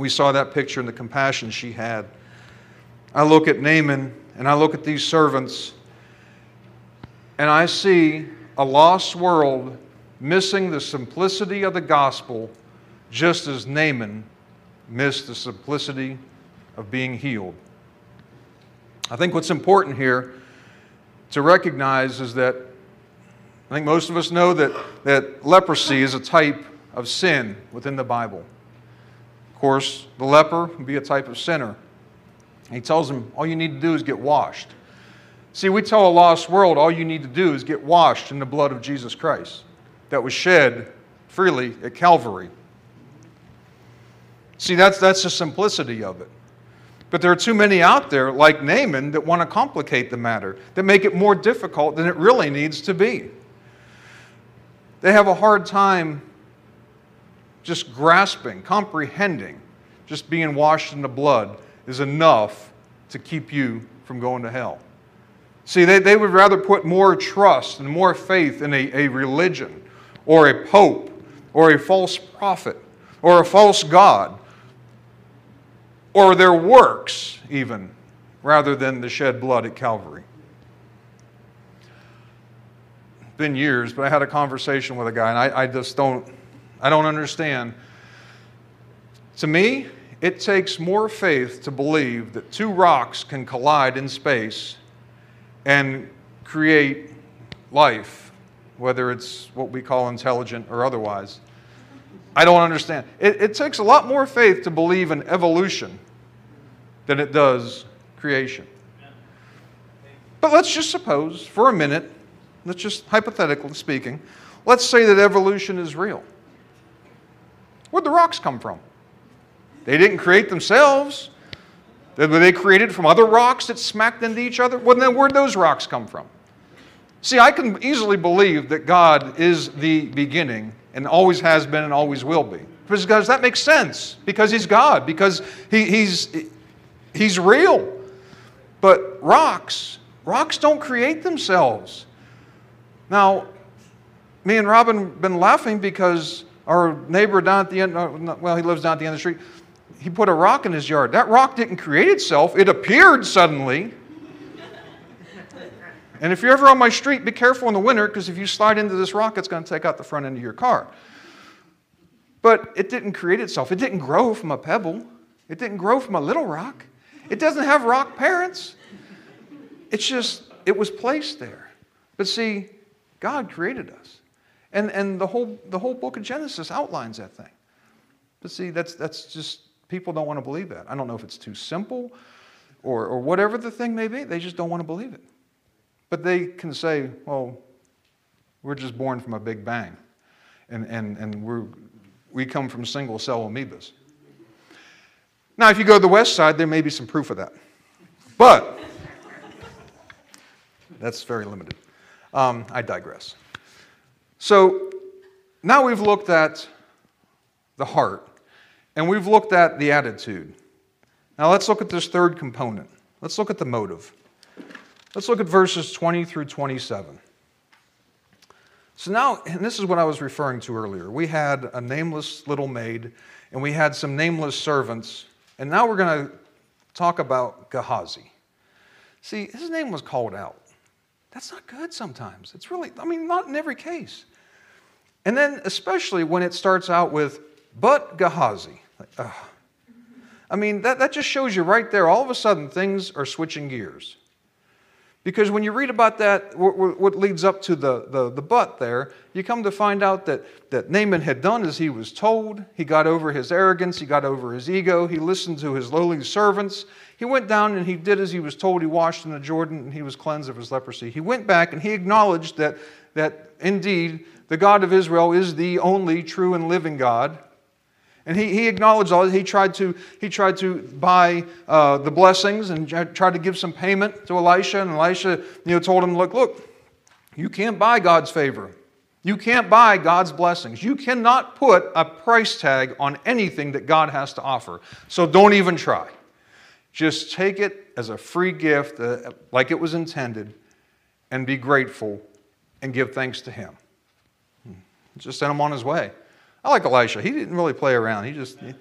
we saw that picture and the compassion she had, I look at Naaman and I look at these servants and I see a lost world missing the simplicity of the gospel just as Naaman missed the simplicity of being healed. I think what's important here to recognize is that I think most of us know that, that leprosy is a type of sin within the Bible. Of course, the leper would be a type of sinner. He tells them, all you need to do is get washed. See, we tell a lost world, all you need to do is get washed in the blood of Jesus Christ that was shed freely at Calvary. See, that's, that's the simplicity of it. But there are too many out there, like Naaman, that want to complicate the matter, that make it more difficult than it really needs to be. They have a hard time just grasping, comprehending, just being washed in the blood is enough to keep you from going to hell. See, they, they would rather put more trust and more faith in a, a religion or a pope or a false prophet or a false God or their works, even, rather than the shed blood at Calvary. Been years, but I had a conversation with a guy, and I, I just don't, I don't understand. To me, it takes more faith to believe that two rocks can collide in space and create life, whether it's what we call intelligent or otherwise. I don't understand. It, it, takes a lot more faith to believe in evolution than it does creation. But let's just suppose, for a minute, let's just hypothetically speaking, let's say that evolution is real. Where'd the rocks come from? They didn't create themselves. Were they created from other rocks that smacked into each other? Well, then where'd those rocks come from? See, I can easily believe that God is the beginning and always has been and always will be. Because that makes sense. Because He's God. Because he, He's, he's real. But rocks, rocks don't create themselves. Now, me and Robin have been laughing because our neighbor down at the end, uh, well, he lives down at the end of the street he put a rock in his yard. That rock didn't create itself, it appeared suddenly. And if you're ever on my street, be careful in the winter because if you slide into this rock, it's going to take out the front end of your car. But it didn't create itself. It didn't grow from a pebble. It didn't grow from a little rock. It doesn't have rock parents. It's just, it was placed there. But see, God created us. And, and the, whole, the whole book of Genesis outlines that thing. But see, that's, that's just People don't want to believe that. I don't know if it's too simple or, or whatever the thing may be. They just don't want to believe it. But they can say, well, we're just born from a big bang. And, and, and we're, we come from single cell amoebas. Now, if you go to the west side, there may be some proof of that. But that's very limited. Um, I digress. So now we've looked at the heart and we've looked at the attitude. Now let's look at this third component. Let's look at the motive. Let's look at verses 20 through 27. So now, and this is what I was referring to earlier. We had a nameless little maid, and we had some nameless servants, and now we're going to talk about Gehazi. See, his name was called out. That's not good sometimes. It's really, I mean, not in every case. And then, especially when it starts out with, but Gehazi. Like, I mean, that, that just shows you right there, all of a sudden things are switching gears. Because when you read about that, what leads up to the, the, the but there, you come to find out that, that Naaman had done as he was told. He got over his arrogance, he got over his ego, he listened to his lowly servants. He went down and he did as he was told. He washed in the Jordan and he was cleansed of his leprosy. He went back and he acknowledged that, that indeed the God of Israel is the only true and living God and he, he acknowledged all He tried to, he tried to buy uh, the blessings and tried to give some payment to Elisha. And Elisha you know, told him, Look, look, you can't buy God's favor. You can't buy God's blessings. You cannot put a price tag on anything that God has to offer. So don't even try. Just take it as a free gift, uh, like it was intended, and be grateful and give thanks to Him. Hmm. Just send him on his way. I like Elisha. He didn't really play around. He just, he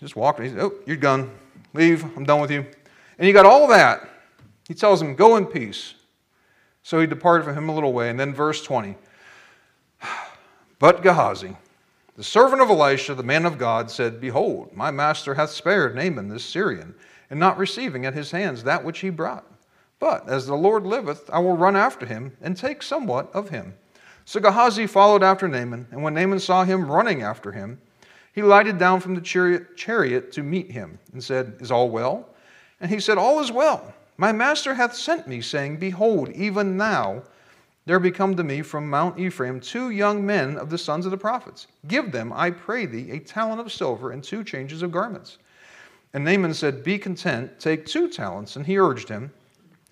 just walked. He said, Oh, you're done. Leave. I'm done with you. And he got all that. He tells him, Go in peace. So he departed from him a little way. And then verse 20. But Gehazi, the servant of Elisha, the man of God, said, Behold, my master hath spared Naaman this Syrian, and not receiving at his hands that which he brought. But as the Lord liveth, I will run after him and take somewhat of him. So Gehazi followed after Naaman, and when Naaman saw him running after him, he lighted down from the chariot to meet him and said, Is all well? And he said, All is well. My master hath sent me, saying, Behold, even now there be come to me from Mount Ephraim two young men of the sons of the prophets. Give them, I pray thee, a talent of silver and two changes of garments. And Naaman said, Be content, take two talents. And he urged him,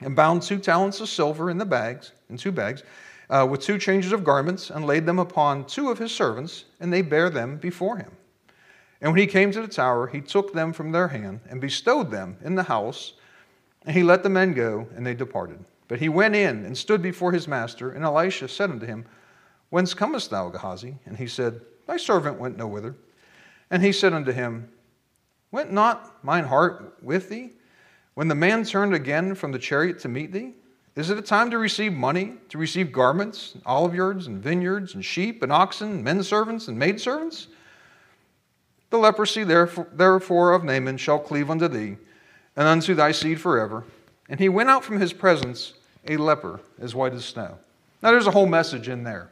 and bound two talents of silver in the bags, in two bags, uh, with two changes of garments and laid them upon two of his servants, and they bare them before him. And when he came to the tower, he took them from their hand and bestowed them in the house And he let the men go, and they departed. But he went in and stood before his master, and Elisha said unto him, Whence comest thou, Gehazi? And he said, Thy servant went no whither. And he said unto him, Went not mine heart with thee when the man turned again from the chariot to meet thee? Is it a time to receive money, to receive garments, and olive yards, and vineyards, and sheep, and oxen, men servants, and maidservants? The leprosy, therefore, of Naaman shall cleave unto thee, and unto thy seed forever. And he went out from his presence a leper as white as snow. Now, there's a whole message in there.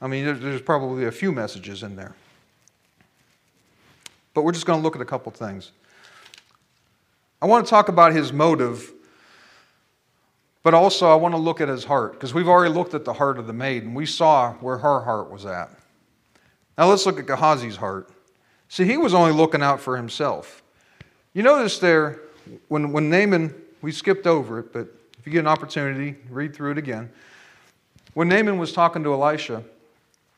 I mean, there's probably a few messages in there. But we're just going to look at a couple things. I want to talk about his motive, but also I want to look at his heart, because we've already looked at the heart of the maid, and we saw where her heart was at. Now let's look at Gehazi's heart. See, he was only looking out for himself. You notice there, when, when Naaman, we skipped over it, but if you get an opportunity, read through it again. When Naaman was talking to Elisha,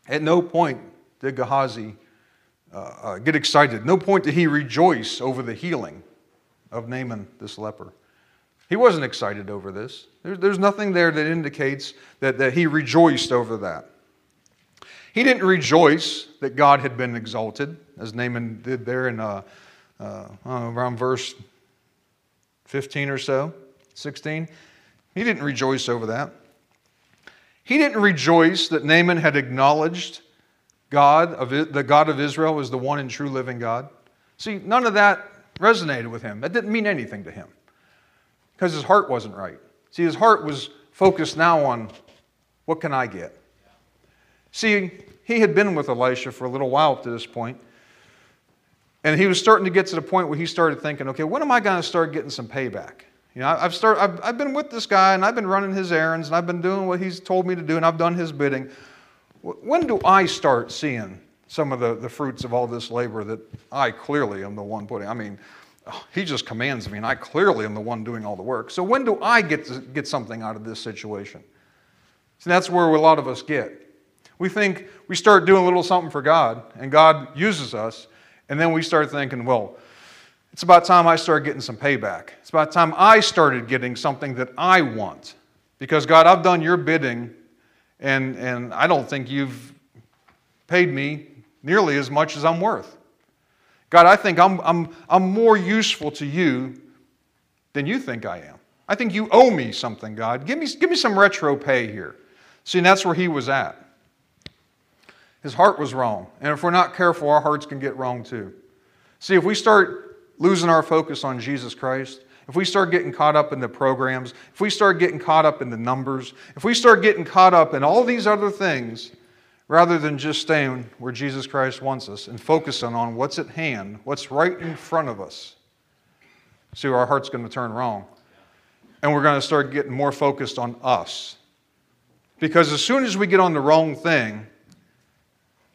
at no point did Gehazi uh, uh, get excited. No point did he rejoice over the healing of Naaman, this leper. He wasn't excited over this. There's, there's nothing there that indicates that, that he rejoiced over that. He didn't rejoice that God had been exalted, as Naaman did there in uh, uh, around verse 15 or so, 16. He didn't rejoice over that. He didn't rejoice that Naaman had acknowledged God of the God of Israel was the one and true living God. See, none of that resonated with him. That didn't mean anything to him because his heart wasn't right. See, his heart was focused now on what can I get? See, he had been with Elisha for a little while up to this point, and he was starting to get to the point where he started thinking, okay, when am I going to start getting some payback? You know, I've, started, I've, I've been with this guy, and I've been running his errands, and I've been doing what he's told me to do, and I've done his bidding. When do I start seeing some of the, the fruits of all this labor that I clearly am the one putting? I mean, oh, he just commands me, and I clearly am the one doing all the work. So when do I get to get something out of this situation? See, that's where a lot of us get. We think we start doing a little something for God, and God uses us, and then we start thinking, well, it's about time I start getting some payback. It's about time I started getting something that I want. Because, God, I've done your bidding and, and I don't think you've paid me nearly as much as I'm worth. God, I think I'm, I'm, I'm more useful to you than you think I am. I think you owe me something, God. Give me, give me some retro pay here. See, and that's where he was at. His heart was wrong. And if we're not careful, our hearts can get wrong too. See, if we start losing our focus on Jesus Christ, if we start getting caught up in the programs, if we start getting caught up in the numbers, if we start getting caught up in all these other things, rather than just staying where Jesus Christ wants us and focusing on what's at hand, what's right in front of us, see, our heart's going to turn wrong. And we're going to start getting more focused on us. Because as soon as we get on the wrong thing,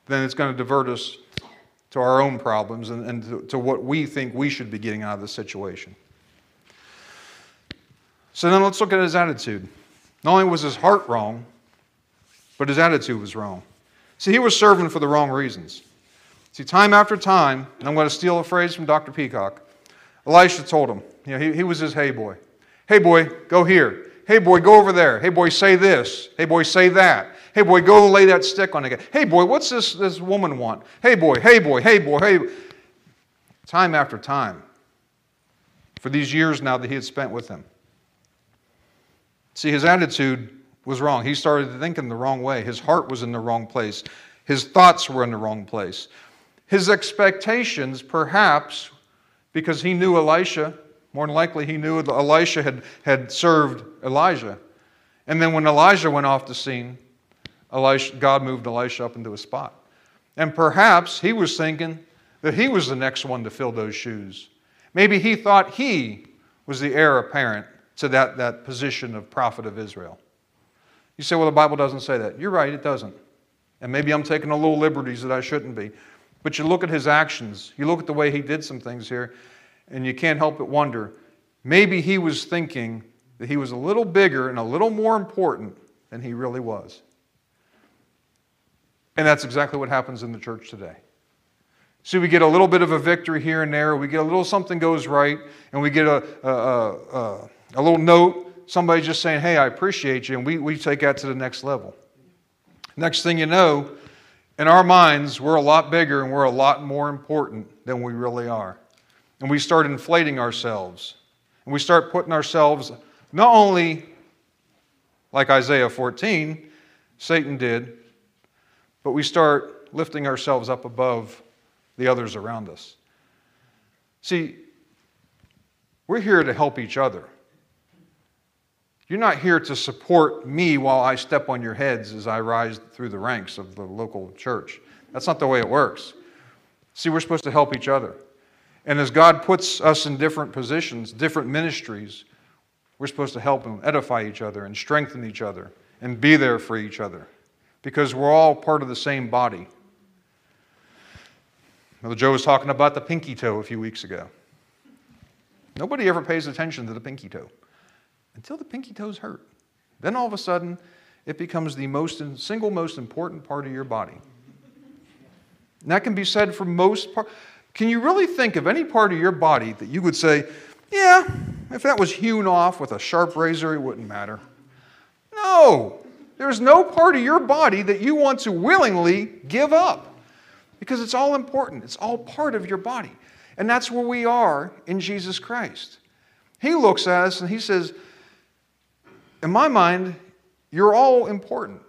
then it's going to divert us to our own problems and, and to, to what we think we should be getting out of the situation. So then let's look at his attitude. Not only was his heart wrong, but his attitude was wrong. See, he was serving for the wrong reasons. See, time after time, and I'm going to steal a phrase from Dr. Peacock, Elisha told him, you know, he, he was his hey boy. Hey boy, go here. Hey boy, go over there. Hey boy, say this. Hey boy, say that. Hey boy, go lay that stick on again. Hey boy, what's this, this woman want? Hey boy, hey boy, hey boy, hey. Time after time. For these years now that he had spent with him. See, his attitude was wrong. He started thinking the wrong way. His heart was in the wrong place. His thoughts were in the wrong place. His expectations, perhaps, because he knew Elisha, more than likely he knew that Elisha had, had served Elijah. And then when Elijah went off the scene, Elisha, God moved Elisha up into a spot. And perhaps he was thinking that he was the next one to fill those shoes. Maybe he thought he was the heir apparent to that, that position of prophet of Israel. You say, well, the Bible doesn't say that. You're right, it doesn't. And maybe I'm taking a little liberties that I shouldn't be. But you look at his actions, you look at the way he did some things here, and you can't help but wonder maybe he was thinking that he was a little bigger and a little more important than he really was. And that's exactly what happens in the church today. See, we get a little bit of a victory here and there, we get a little something goes right, and we get a, a, a, a little note, somebody just saying, hey, I appreciate you, and we, we take that to the next level. Next thing you know, in our minds, we're a lot bigger and we're a lot more important than we really are. And we start inflating ourselves. And we start putting ourselves not only like Isaiah 14, Satan did, but we start lifting ourselves up above the others around us. See, we're here to help each other. You're not here to support me while I step on your heads as I rise through the ranks of the local church. That's not the way it works. See, we're supposed to help each other. And as God puts us in different positions, different ministries, we're supposed to help and edify each other and strengthen each other and be there for each other because we're all part of the same body. Well, Joe was talking about the pinky toe a few weeks ago. Nobody ever pays attention to the pinky toe until the pinky toes hurt. Then all of a sudden, it becomes the most single most important part of your body. And that can be said for most parts. Can you really think of any part of your body that you would say, yeah, if that was hewn off with a sharp razor, it wouldn't matter? No, there's no part of your body that you want to willingly give up because it's all important. It's all part of your body. And that's where we are in Jesus Christ. He looks at us and he says, In my mind, you're all important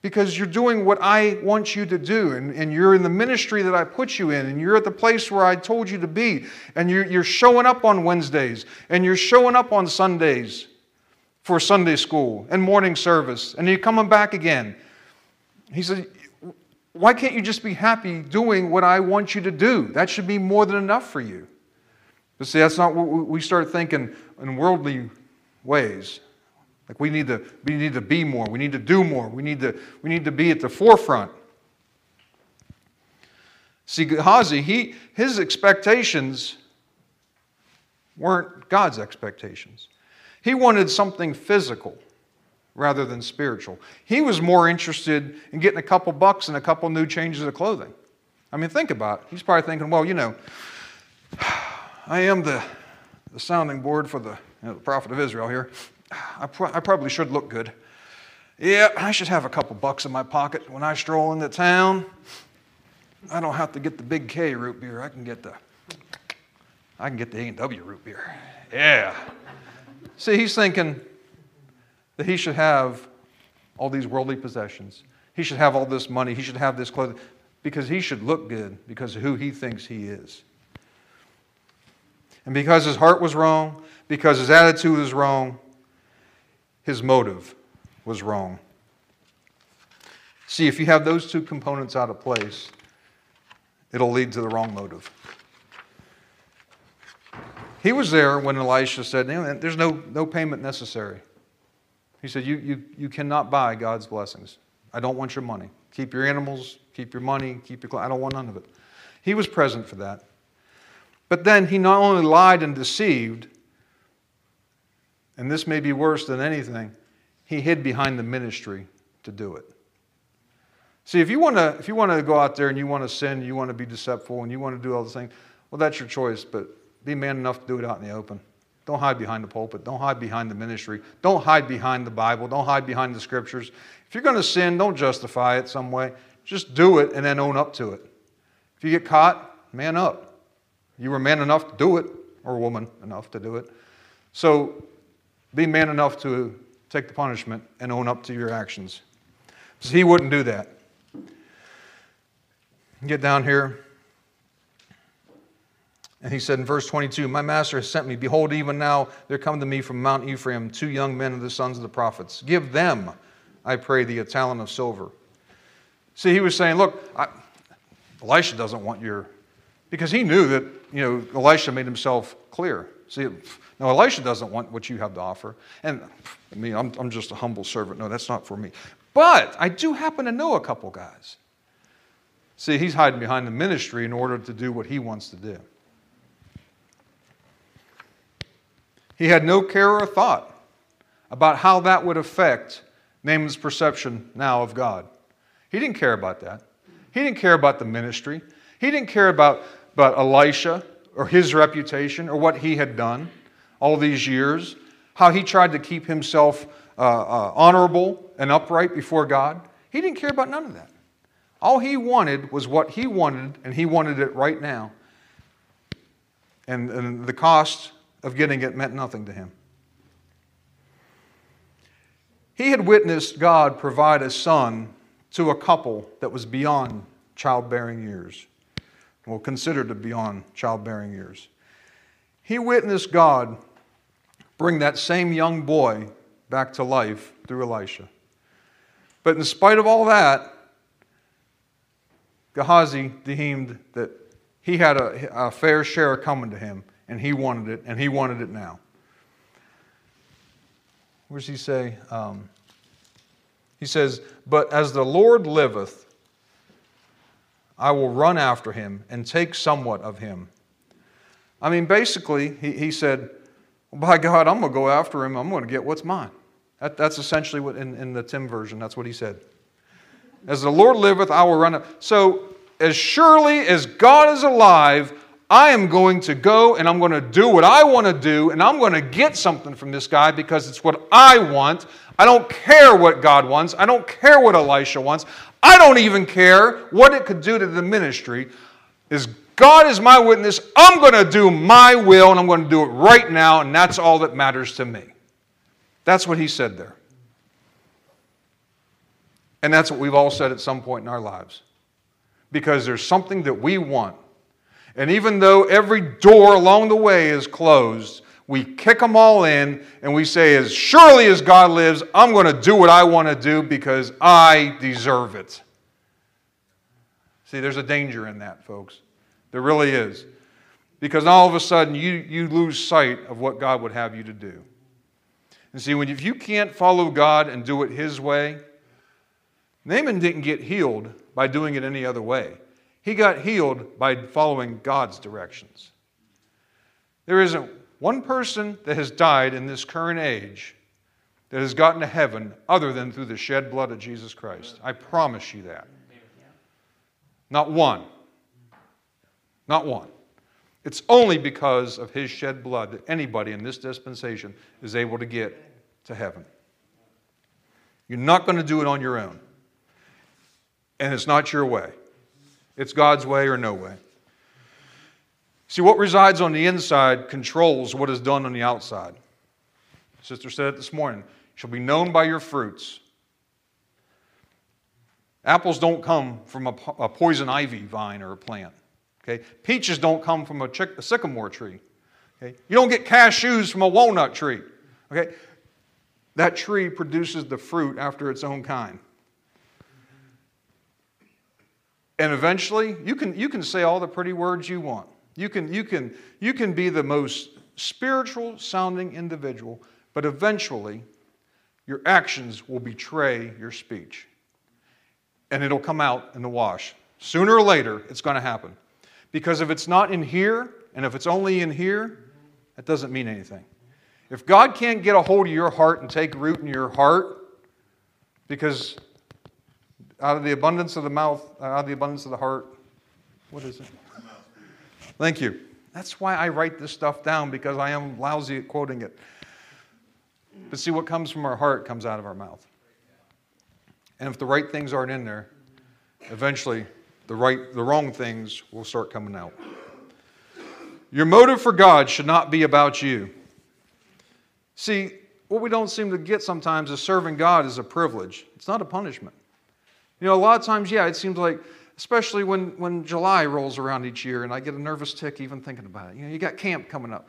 because you're doing what I want you to do, and, and you're in the ministry that I put you in, and you're at the place where I told you to be, and you're, you're showing up on Wednesdays, and you're showing up on Sundays for Sunday school and morning service, and you're coming back again. He said, Why can't you just be happy doing what I want you to do? That should be more than enough for you. But see, that's not what we start thinking in worldly ways. Like we need to, we need to be more. We need to do more. We need to, we need to be at the forefront. See, Gehazi, he, his expectations weren't God's expectations. He wanted something physical rather than spiritual. He was more interested in getting a couple bucks and a couple new changes of clothing. I mean, think about it. He's probably thinking, well, you know, I am the, the sounding board for the, you know, the prophet of Israel here. I, I probably should look good. Yeah, I should have a couple bucks in my pocket when I stroll into town. I don't have to get the big K root beer. I can get the I can get the A&W root beer. Yeah. See, he's thinking that he should have all these worldly possessions. He should have all this money. He should have this clothing because he should look good because of who he thinks he is. And because his heart was wrong, because his attitude was wrong, his motive was wrong. See, if you have those two components out of place, it'll lead to the wrong motive. He was there when Elisha said, There's no, no payment necessary. He said, you, you, you cannot buy God's blessings. I don't want your money. Keep your animals, keep your money, keep your I don't want none of it. He was present for that. But then he not only lied and deceived, and this may be worse than anything, he hid behind the ministry to do it. See, if you want to, if you want to go out there and you want to sin, you want to be deceitful, and you want to do all the things, well, that's your choice. But be man enough to do it out in the open. Don't hide behind the pulpit. Don't hide behind the ministry. Don't hide behind the Bible. Don't hide behind the scriptures. If you're going to sin, don't justify it some way. Just do it and then own up to it. If you get caught, man up. You were man enough to do it, or woman enough to do it. So be man enough to take the punishment and own up to your actions. So he wouldn't do that. Get down here. And he said in verse 22, My master has sent me. Behold, even now there come to me from Mount Ephraim two young men of the sons of the prophets. Give them, I pray thee, a talent of silver. See, he was saying, Look, I, Elisha doesn't want your. Because he knew that, you know, Elisha made himself clear. See, now, Elisha doesn't want what you have to offer. And I mean, I'm, I'm just a humble servant. No, that's not for me. But I do happen to know a couple guys. See, he's hiding behind the ministry in order to do what he wants to do. He had no care or thought about how that would affect Naaman's perception now of God. He didn't care about that. He didn't care about the ministry. He didn't care about, about Elisha or his reputation or what he had done all these years. how he tried to keep himself uh, uh, honorable and upright before God. He didn't care about none of that. All he wanted was what he wanted, and he wanted it right now. And, and the cost of getting it meant nothing to him. He had witnessed God provide a son to a couple that was beyond childbearing years, well, considered to be beyond childbearing years. He witnessed God bring that same young boy back to life through Elisha. But in spite of all that, Gehazi deemed that he had a, a, fair share coming to him, and he wanted it, and he wanted it now. Where does he say? Um, he says, But as the Lord liveth, I will run after him and take somewhat of him. I mean, basically, he, he said, well, By God, I'm going to go after him. I'm going to get what's mine. That, that's essentially what, in, in the Tim version, that's what he said. As the Lord liveth, I will run. So, as surely as God is alive, I am going to go and I'm going to do what I want to do, and I'm going to get something from this guy because it's what I want. I don't care what God wants. I don't care what Elisha wants. I don't even care what it could do to the ministry. As God is my witness, I'm going to do my will, and I'm going to do it right now, and that's all that matters to me. That's what he said there. And that's what we've all said at some point in our lives. Because there's something that we want. And even though every door along the way is closed, we kick them all in and we say, as surely as God lives, I'm going to do what I want to do because I deserve it. See, there's a danger in that, folks. There really is. Because all of a sudden you, you lose sight of what God would have you to do. And see, when, if you can't follow God and do it His way, Naaman didn't get healed by doing it any other way. He got healed by following God's directions. There isn't one person that has died in this current age that has gotten to heaven other than through the shed blood of Jesus Christ. I promise you that. Not one. Not one. It's only because of his shed blood that anybody in this dispensation is able to get to heaven. You're not going to do it on your own. And it's not your way, it's God's way or no way. See, what resides on the inside controls what is done on the outside. Sister said it this morning. Shall be known by your fruits. Apples don't come from a, a poison ivy vine or a plant. Okay? Peaches don't come from a, chick, a sycamore tree. Okay? You don't get cashews from a walnut tree. Okay? That tree produces the fruit after its own kind. And eventually, you can, you can say all the pretty words you want. You can, you, can, you can be the most spiritual sounding individual, but eventually, your actions will betray your speech. And it'll come out in the wash. Sooner or later, it's going to happen. Because if it's not in here, and if it's only in here, that doesn't mean anything. If God can't get a hold of your heart and take root in your heart, because out of the abundance of the mouth, uh, out of the abundance of the heart, what is it? Thank you. That's why I write this stuff down because I am lousy at quoting it. But see, what comes from our heart comes out of our mouth. And if the right things aren't in there, eventually the right the wrong things will start coming out. Your motive for God should not be about you. See, what we don't seem to get sometimes is serving God is a privilege. It's not a punishment. You know, a lot of times, yeah, it seems like especially when, when July rolls around each year and I get a nervous tick even thinking about it. You know, you got camp coming up.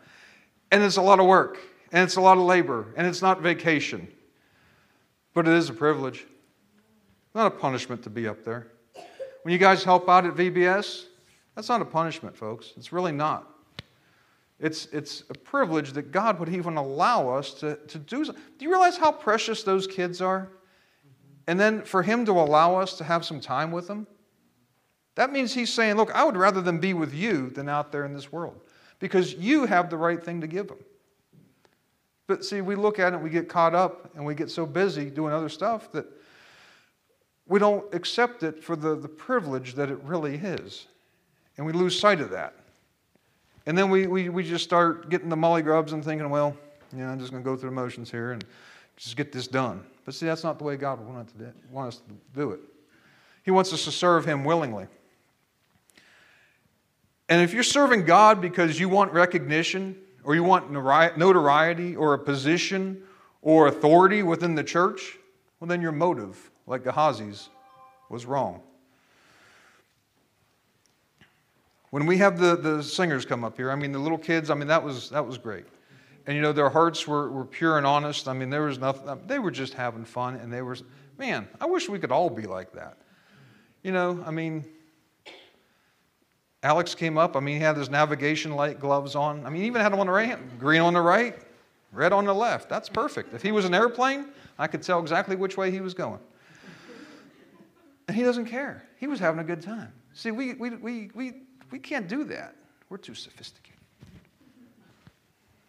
And it's a lot of work, and it's a lot of labor, and it's not vacation. But it is a privilege. Not a punishment to be up there. When you guys help out at VBS, that's not a punishment, folks. It's really not. It's, it's a privilege that God would even allow us to, to do. Do you realize how precious those kids are? And then for Him to allow us to have some time with him, That means he's saying, Look, I would rather them be with you than out there in this world because you have the right thing to give them. But see, we look at it, we get caught up, and we get so busy doing other stuff that we don't accept it for the, the privilege that it really is. And we lose sight of that. And then we, we, we just start getting the molly grubs and thinking, well, You know, I'm just going to go through the motions here and just get this done. But see, that's not the way God wants want us to do it. He wants us to serve Him willingly. And if you're serving God because you want recognition or you want notoriety or a position or authority within the church, well, then your motive, like Gehazi's, was wrong. When we have the, the singers come up here, I mean, the little kids, I mean, that was, that was great. And, you know, their hearts were, were pure and honest. I mean, there was nothing, um, they were just having fun. And they were, man, I wish we could all be like that. You know, I mean, Alex came up. I mean, he had his navigation light gloves on. I mean, he even had them on the right hand, green on the right, red on the left. That's perfect. If he was an airplane, I could tell exactly which way he was going. And he doesn't care. He was having a good time. See, we, we, we, we, we can't do that. We're too sophisticated.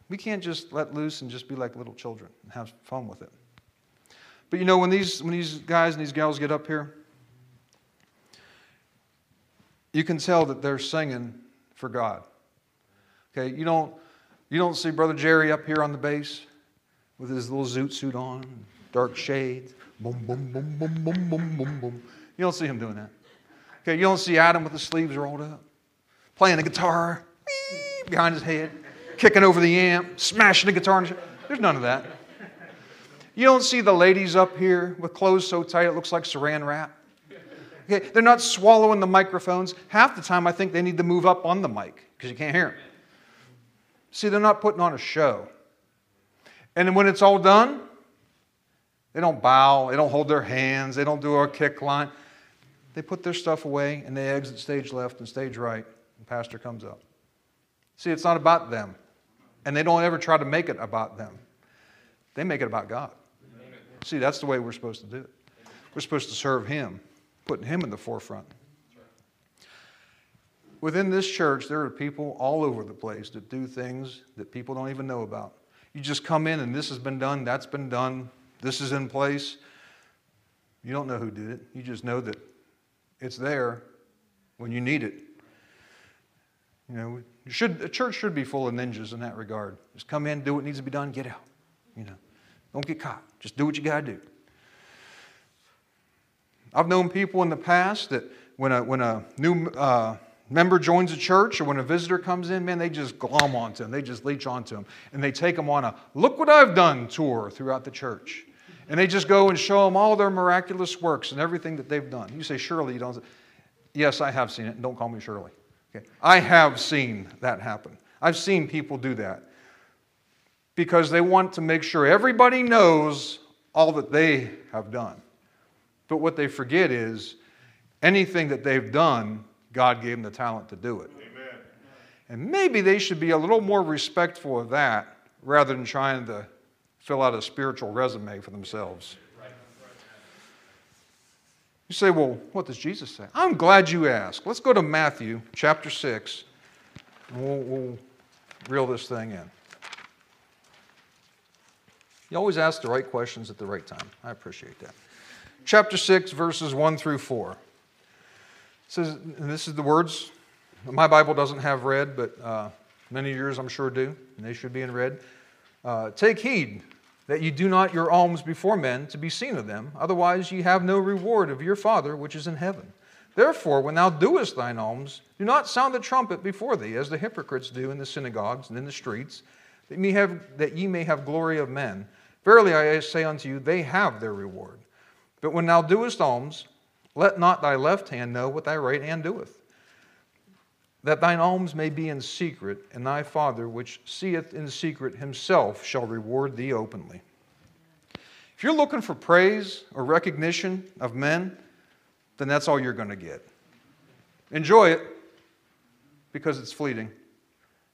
We can't just let loose and just be like little children and have fun with it. But you know, when these, when these guys and these gals get up here, you can tell that they're singing for God. Okay, you don't, you don't see Brother Jerry up here on the bass with his little zoot suit on, dark shades, boom, boom, boom, boom, boom, boom, boom, boom. You don't see him doing that. Okay, you don't see Adam with the sleeves rolled up, playing the guitar behind his head, kicking over the amp, smashing the guitar. There's none of that. You don't see the ladies up here with clothes so tight it looks like saran wrap. Okay, they're not swallowing the microphones. Half the time, I think they need to move up on the mic because you can't hear them. See, they're not putting on a show. And when it's all done, they don't bow, they don't hold their hands, they don't do a kick line. They put their stuff away and they exit stage left and stage right, and pastor comes up. See, it's not about them. And they don't ever try to make it about them. They make it about God. See, that's the way we're supposed to do it. We're supposed to serve Him, putting Him in the forefront. Within this church, there are people all over the place that do things that people don't even know about. You just come in and this has been done, that's been done, this is in place. You don't know who did it. You just know that it's there when you need it. You know, should, a church should be full of ninjas in that regard. Just come in, do what needs to be done, get out. You know, don't get caught. Just do what you got to do. I've known people in the past that when a, when a new uh, member joins a church or when a visitor comes in, man, they just glom onto them. They just leech onto them. And they take them on a look what I've done tour throughout the church. And they just go and show them all their miraculous works and everything that they've done. You say, Shirley, you don't. Yes, I have seen it. And don't call me Shirley. Okay. I have seen that happen. I've seen people do that because they want to make sure everybody knows all that they have done. But what they forget is anything that they've done God gave them the talent to do it. Amen. And maybe they should be a little more respectful of that rather than trying to fill out a spiritual resume for themselves. You say, well, what does Jesus say? I'm glad you asked. Let's go to Matthew chapter 6, and we'll, we'll reel this thing in. You always ask the right questions at the right time. I appreciate that. Chapter 6, verses 1 through 4 says, and this is the words, my Bible doesn't have red, but uh, many of yours I'm sure do, and they should be in red. Uh, Take heed that you do not your alms before men to be seen of them, otherwise ye have no reward of your Father which is in heaven. Therefore, when thou doest thine alms, do not sound the trumpet before thee, as the hypocrites do in the synagogues and in the streets, that, ye have, that ye may have glory of men. Verily I say unto you, they have their reward. But when thou doest alms, let not thy left hand know what thy right hand doeth, that thine alms may be in secret, and thy Father, which seeth in secret, himself shall reward thee openly. If you're looking for praise or recognition of men, then that's all you're going to get. Enjoy it because it's fleeting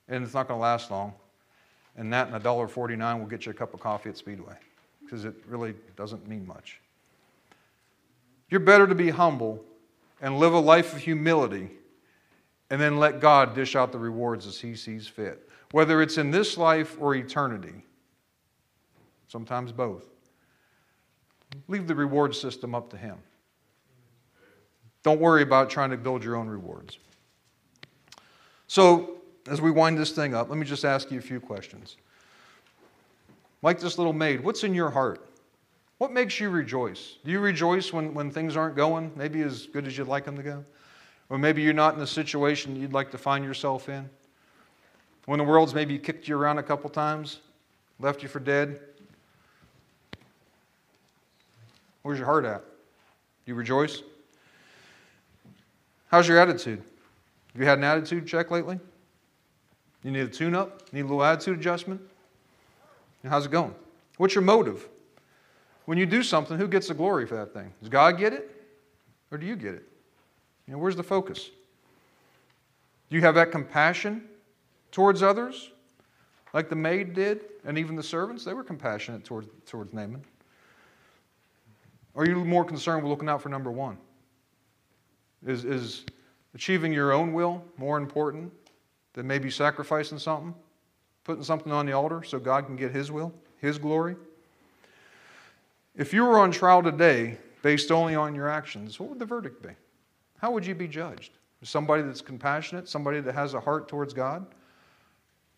and it's not going to last long. And that and $1.49 will get you a cup of coffee at Speedway because it really doesn't mean much. You're better to be humble and live a life of humility and then let God dish out the rewards as He sees fit, whether it's in this life or eternity. Sometimes both. Leave the reward system up to Him. Don't worry about trying to build your own rewards. So, as we wind this thing up, let me just ask you a few questions. Like this little maid, what's in your heart? What makes you rejoice? Do you rejoice when, when things aren't going, maybe as good as you'd like them to go? Or maybe you're not in the situation you'd like to find yourself in? When the world's maybe kicked you around a couple times, left you for dead? Where's your heart at? Do you rejoice? How's your attitude? Have you had an attitude check lately? You need a tune up? Need a little attitude adjustment? How's it going? What's your motive? When you do something, who gets the glory for that thing? Does God get it? Or do you get it? You know, where's the focus? Do you have that compassion towards others? Like the maid did, and even the servants, they were compassionate towards, towards Naaman. Are you more concerned with looking out for number one? Is, is achieving your own will more important than maybe sacrificing something, putting something on the altar so God can get His will, His glory? If you were on trial today based only on your actions, what would the verdict be? How would you be judged? Somebody that's compassionate, somebody that has a heart towards God?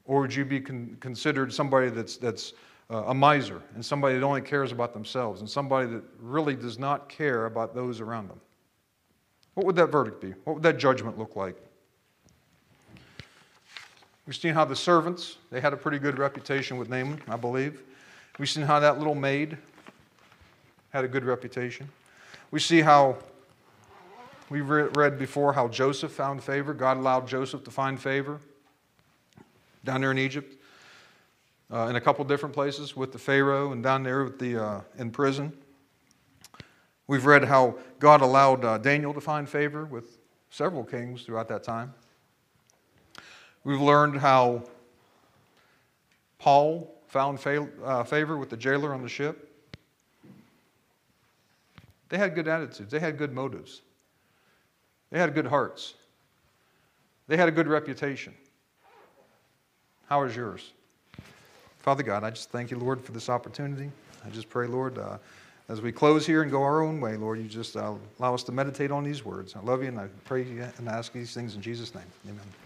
Or would you be con- considered somebody that's, that's uh, a miser and somebody that only cares about themselves and somebody that really does not care about those around them? What would that verdict be? What would that judgment look like? We've seen how the servants, they had a pretty good reputation with Naaman, I believe. We've seen how that little maid had a good reputation. We see how we read before how Joseph found favor. God allowed Joseph to find favor down there in Egypt, uh, in a couple different places with the Pharaoh and down there with the, uh, in prison. We've read how God allowed uh, Daniel to find favor with several kings throughout that time. We've learned how Paul found uh, favor with the jailer on the ship. They had good attitudes, they had good motives, they had good hearts, they had a good reputation. How is yours? Father God, I just thank you, Lord, for this opportunity. I just pray, Lord, uh, as we close here and go our own way, Lord, you just uh, allow us to meditate on these words. I love you and I pray and ask these things in Jesus' name. Amen.